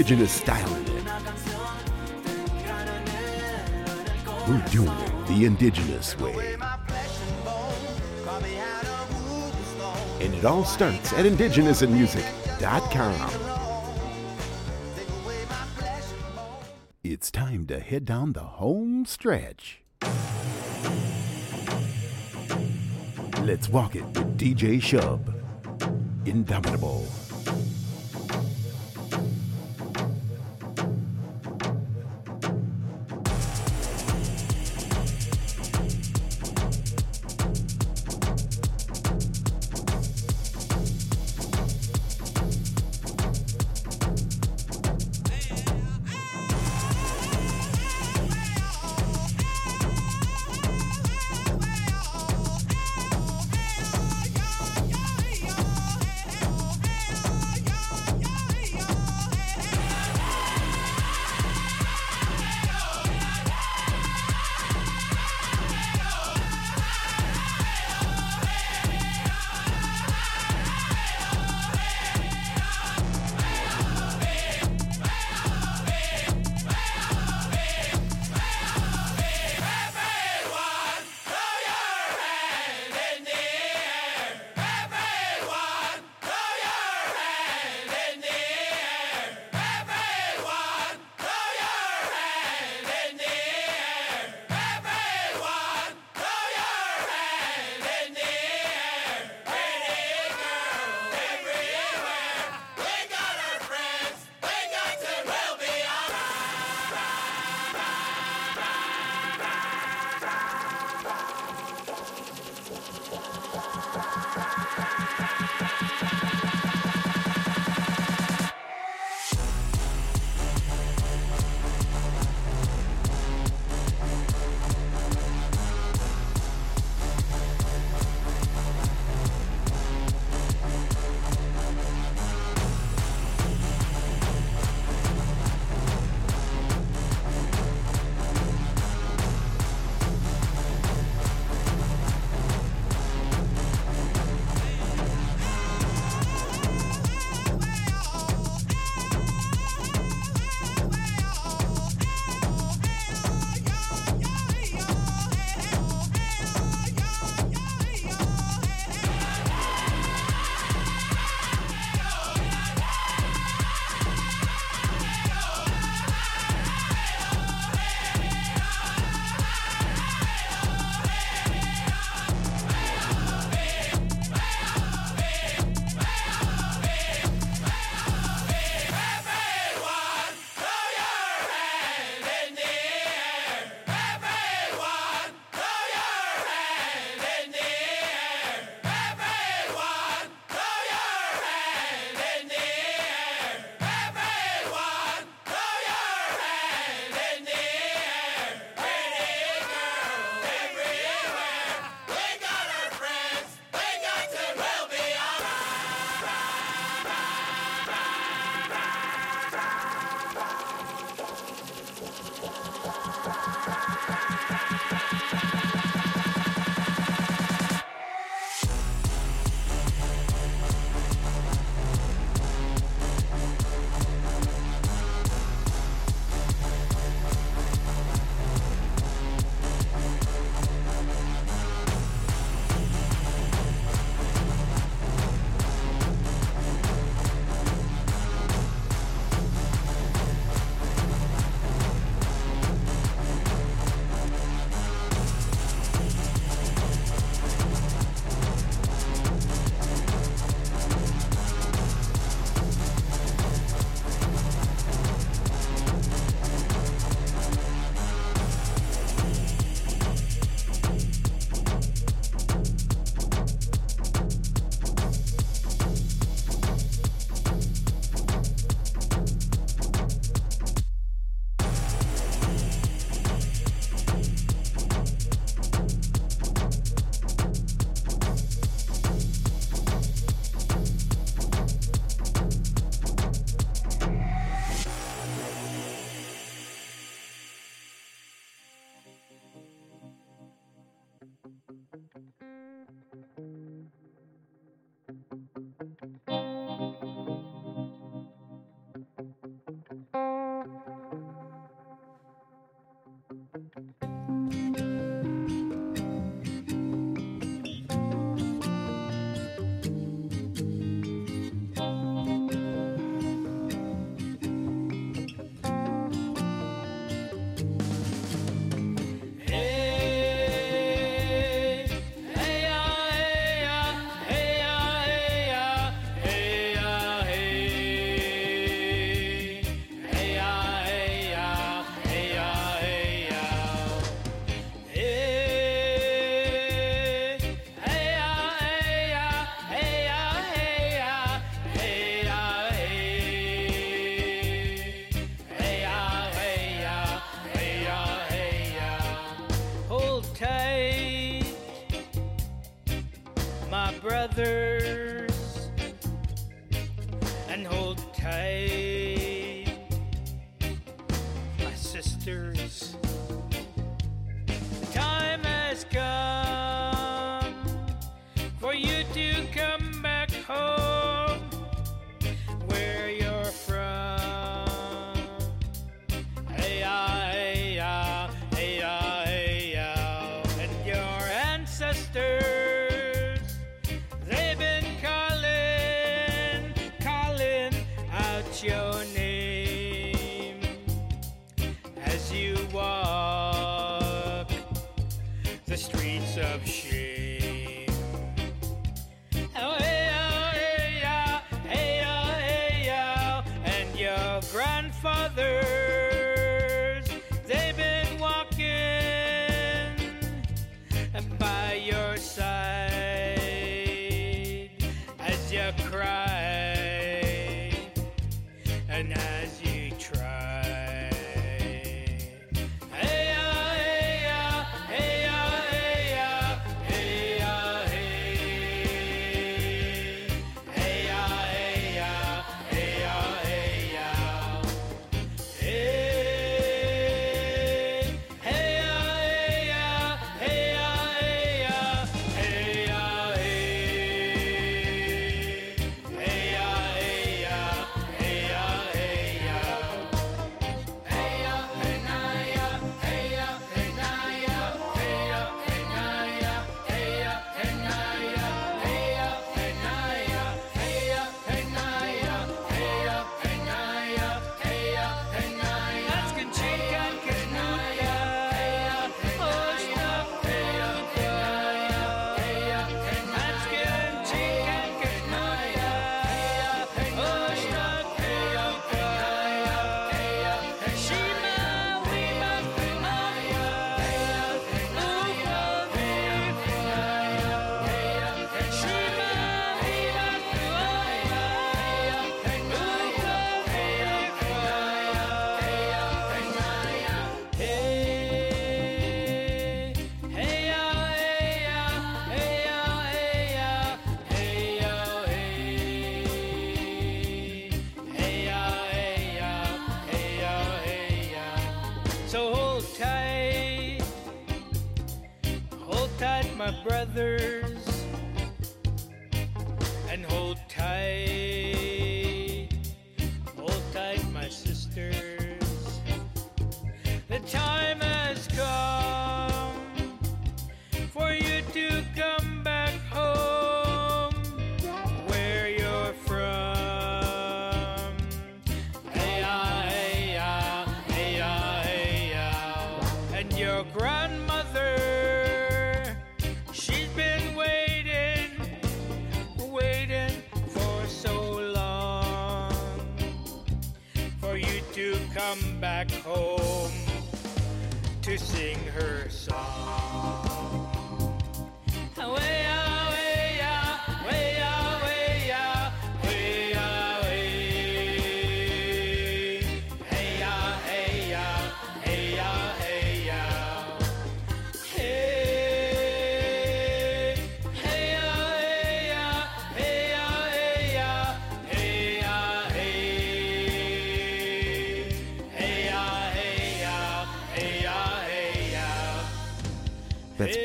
Indigenous styling it. We're doing it the indigenous way. And it all starts at indigenousinmusic.com. It's time to head down the home stretch. Let's walk it with DJ Shub. Indomitable.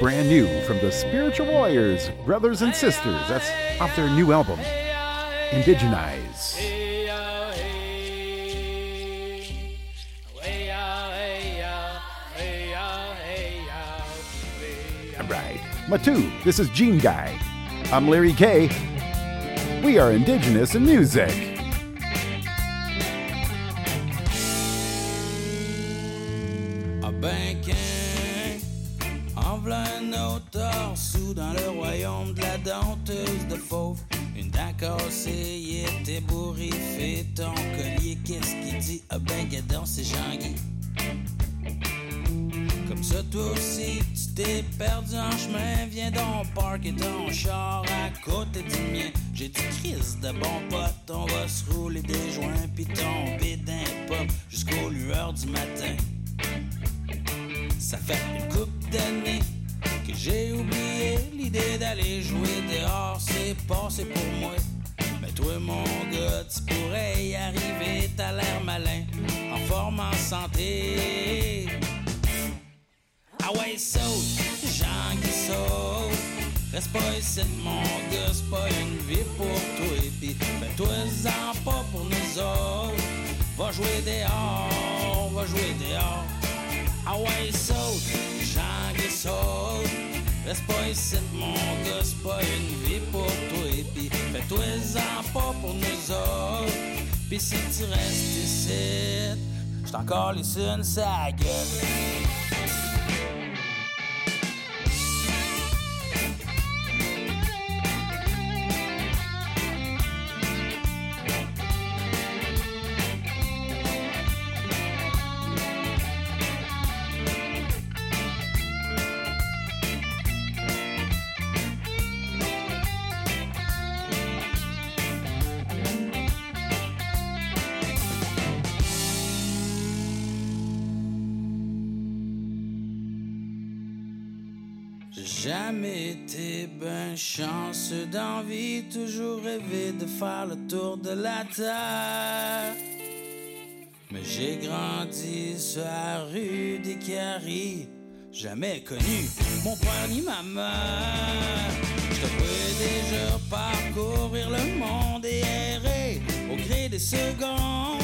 brand new from the Spiritual Warriors, Brothers and Sisters. That's off their new album, Indigenize. All right, Matiu, this is Gene Guy. I'm Larry K. We are Indigenous in Music. Jamais été ben chanceux d'envie, toujours rêvé de faire le tour de la terre. Mais j'ai grandi sur la rue des Caries, jamais connu mon père ni ma mère. Je devrais déjà parcourir le monde et errer au gré des secondes.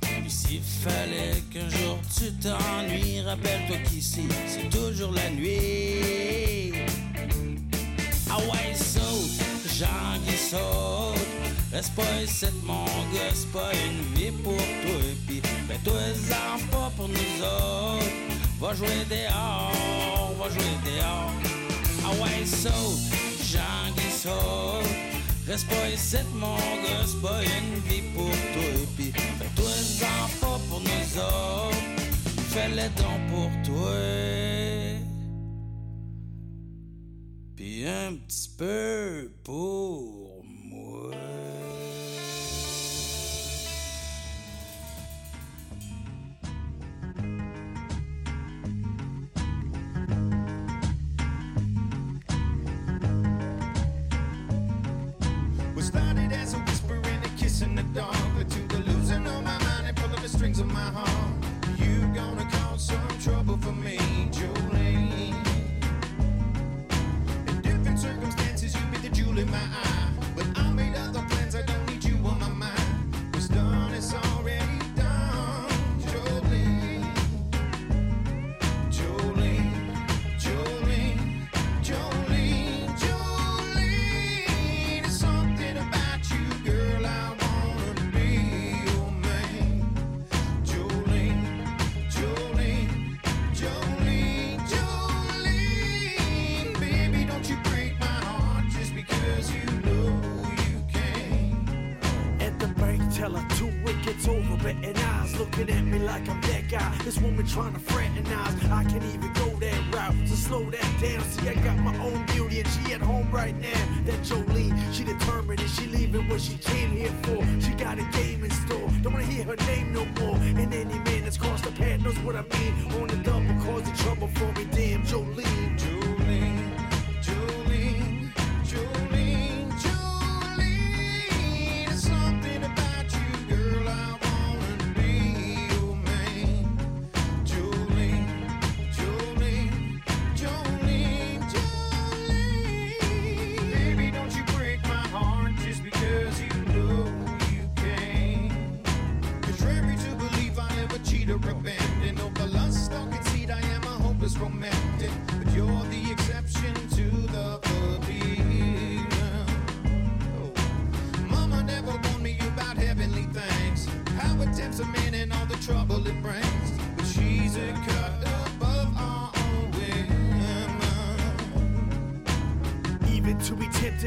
Puis s'il fallait qu'un jour tu t'ennuies, rappelle-toi qu'ici c'est toujours la nuit. Ah ouais, saute, qui saute. Reste pas ici, mon gars, pas une vie pour toi. Puis fais-toi-en pas pour nous autres. Va jouer dehors, va jouer dehors. Ah ouais, saute, qui saute. Reste pas ici, mon gars, pas une vie pour toi. Puis fais-toi-en pas pour nous autres. Fais-le donc pour toi. Un petit peu pour moi.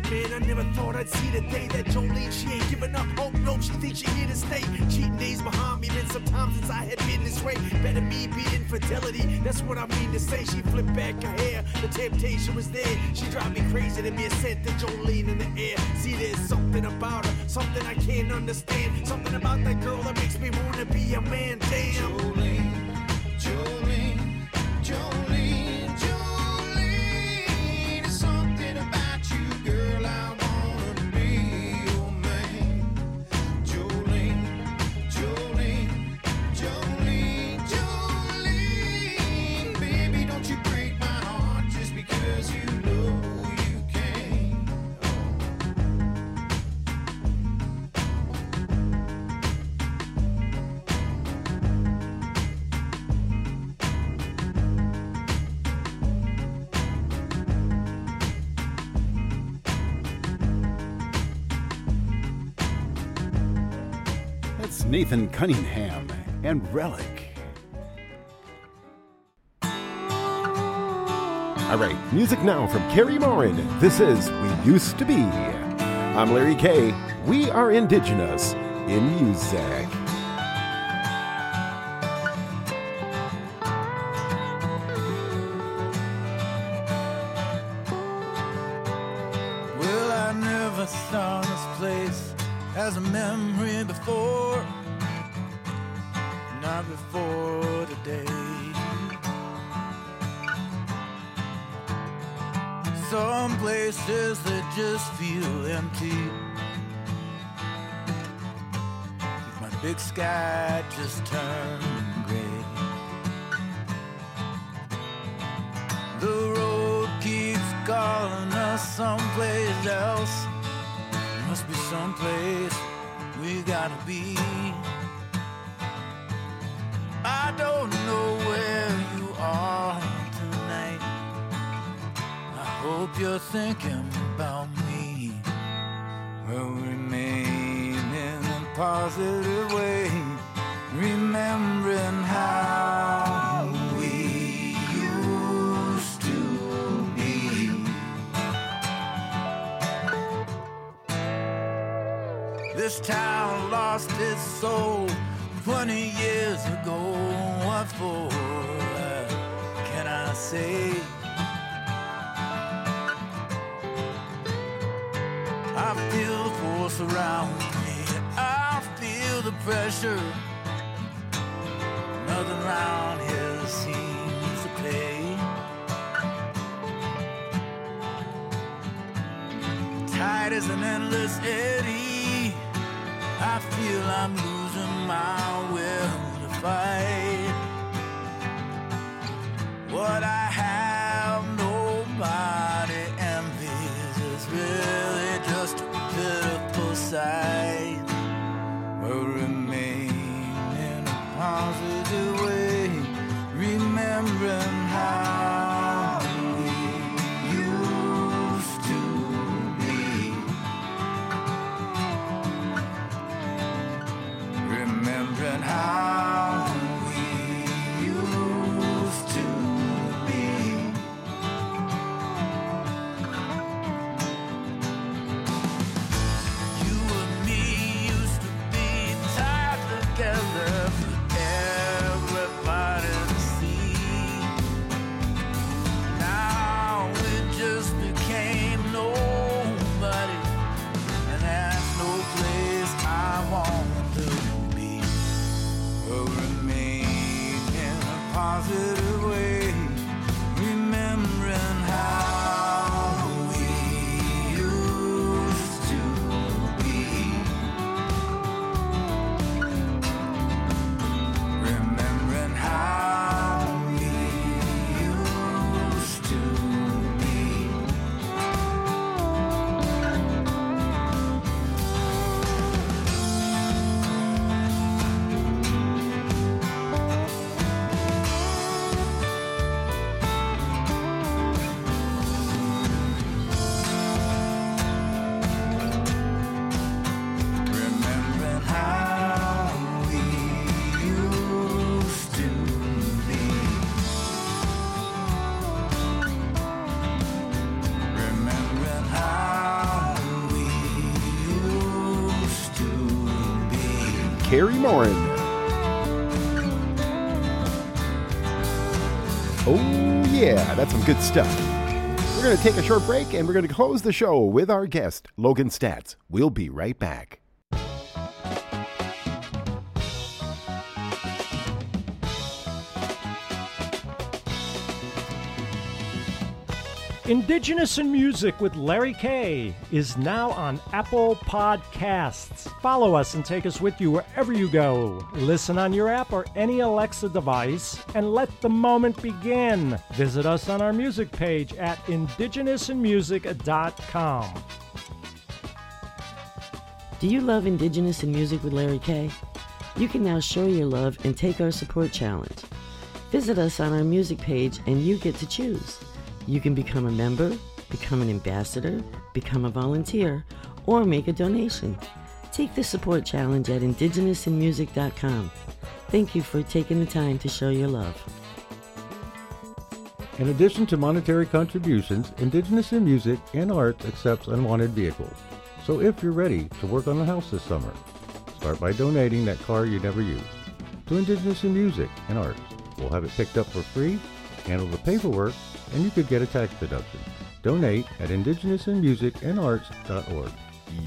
Man, I never thought I'd see the day that Jolene, she ain't giving up hope. No, she thinks she here to stay. Cheating days behind me, been some times since I had been this way. Better me be infidelity, that's what I mean to say. She flipped back her hair, the temptation was there. She drive me crazy to be a scent of Jolene in the air. See, there's something about her, something I can't understand. Something about that girl that makes me wanna be a man. Damn. Jolene, Nathan Cunningham and Rellik. All right, music now from Cary Morin. This is We Used to Be. I'm Larry K. We are indigenous in music. Oh, yeah, that's some good stuff. We're going to take a short break and we're going to close the show with our guest, Logan Staats. We'll be right back. Indigenous in Music with Larry K is now on Apple Podcasts. Follow us and take us with you wherever you go. Listen on your app or any Alexa device and let the moment begin. Visit us on our music page at indigenousinmusic.com. Do you love Indigenous in Music with Larry K? You can now show your love and take our support challenge. Visit us on our music page and you get to choose. You can become a member, become an ambassador, become a volunteer, or make a donation. Take the support challenge at indigenousinmusic.com. Thank you for taking the time to show your love. In addition to monetary contributions, Indigenous in Music and Arts accepts unwanted vehicles. So if you're ready to work on the house this summer, start by donating that car you never use to Indigenous in Music and Arts. We'll have it picked up for free, handle the paperwork, and you could get a tax deduction. Donate at indigenousinmusicandarts.org.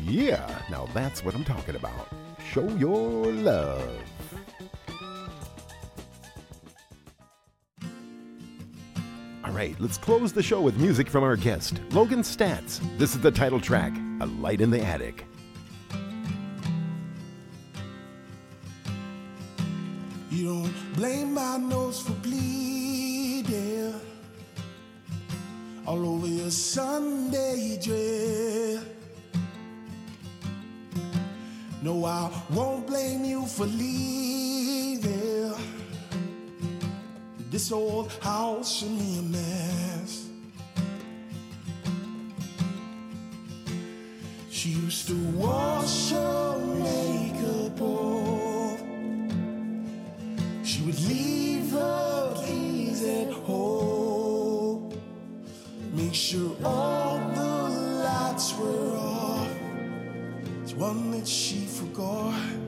Yeah, now that's what I'm talking about. Show your love. All right, let's close the show with music from our guest, Logan Staats. This is the title track, A Light in the Attic. You don't blame my nose for bleeding all over your Sunday dress. No, I won't blame you for leaving this old house should me a mess. She used to wash her makeup off. She would leave her keys at home. Make sure all the lights were off. It's one that she forgot.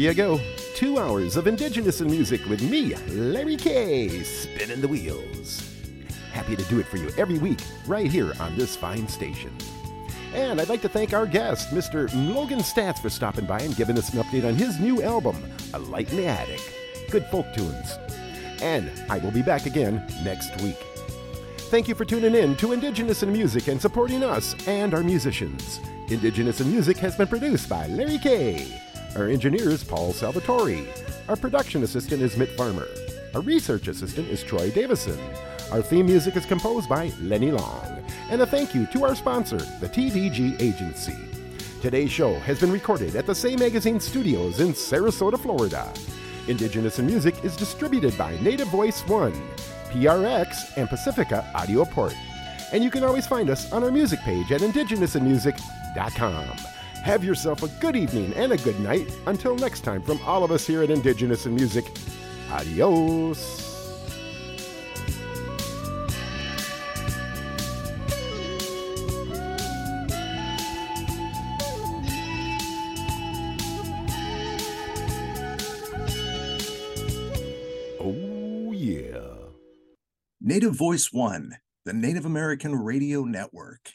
You go. Two hours of Indigenous and music with me, Larry K, spinning the wheels. Happy to do it for you every week, right here on this fine station. And I'd like to thank our guest, Mr. Logan Staats, for stopping by and giving us an update on his new album, A Light in the Attic. Good folk tunes. And I will be back again next week. Thank you for tuning in to Indigenous in Music and supporting us and our musicians. Indigenous in Music has been produced by Larry K. Our engineer is Paul Salvatore. Our production assistant is Mitt Farmer. Our research assistant is Troy Davison. Our theme music is composed by Lenny Long. And a thank you to our sponsor, the TVG Agency. Today's show has been recorded at the Say Magazine Studios in Sarasota, Florida. Indigenous in Music is distributed by Native Voice One, PRX, and Pacifica Audio Port. And you can always find us on our music page at indigenousinmusic.com. Have yourself a good evening and a good night. Until next time, from all of us here at Indigenous in Music, adios. Oh, yeah. Native Voice One, the Native American Radio Network.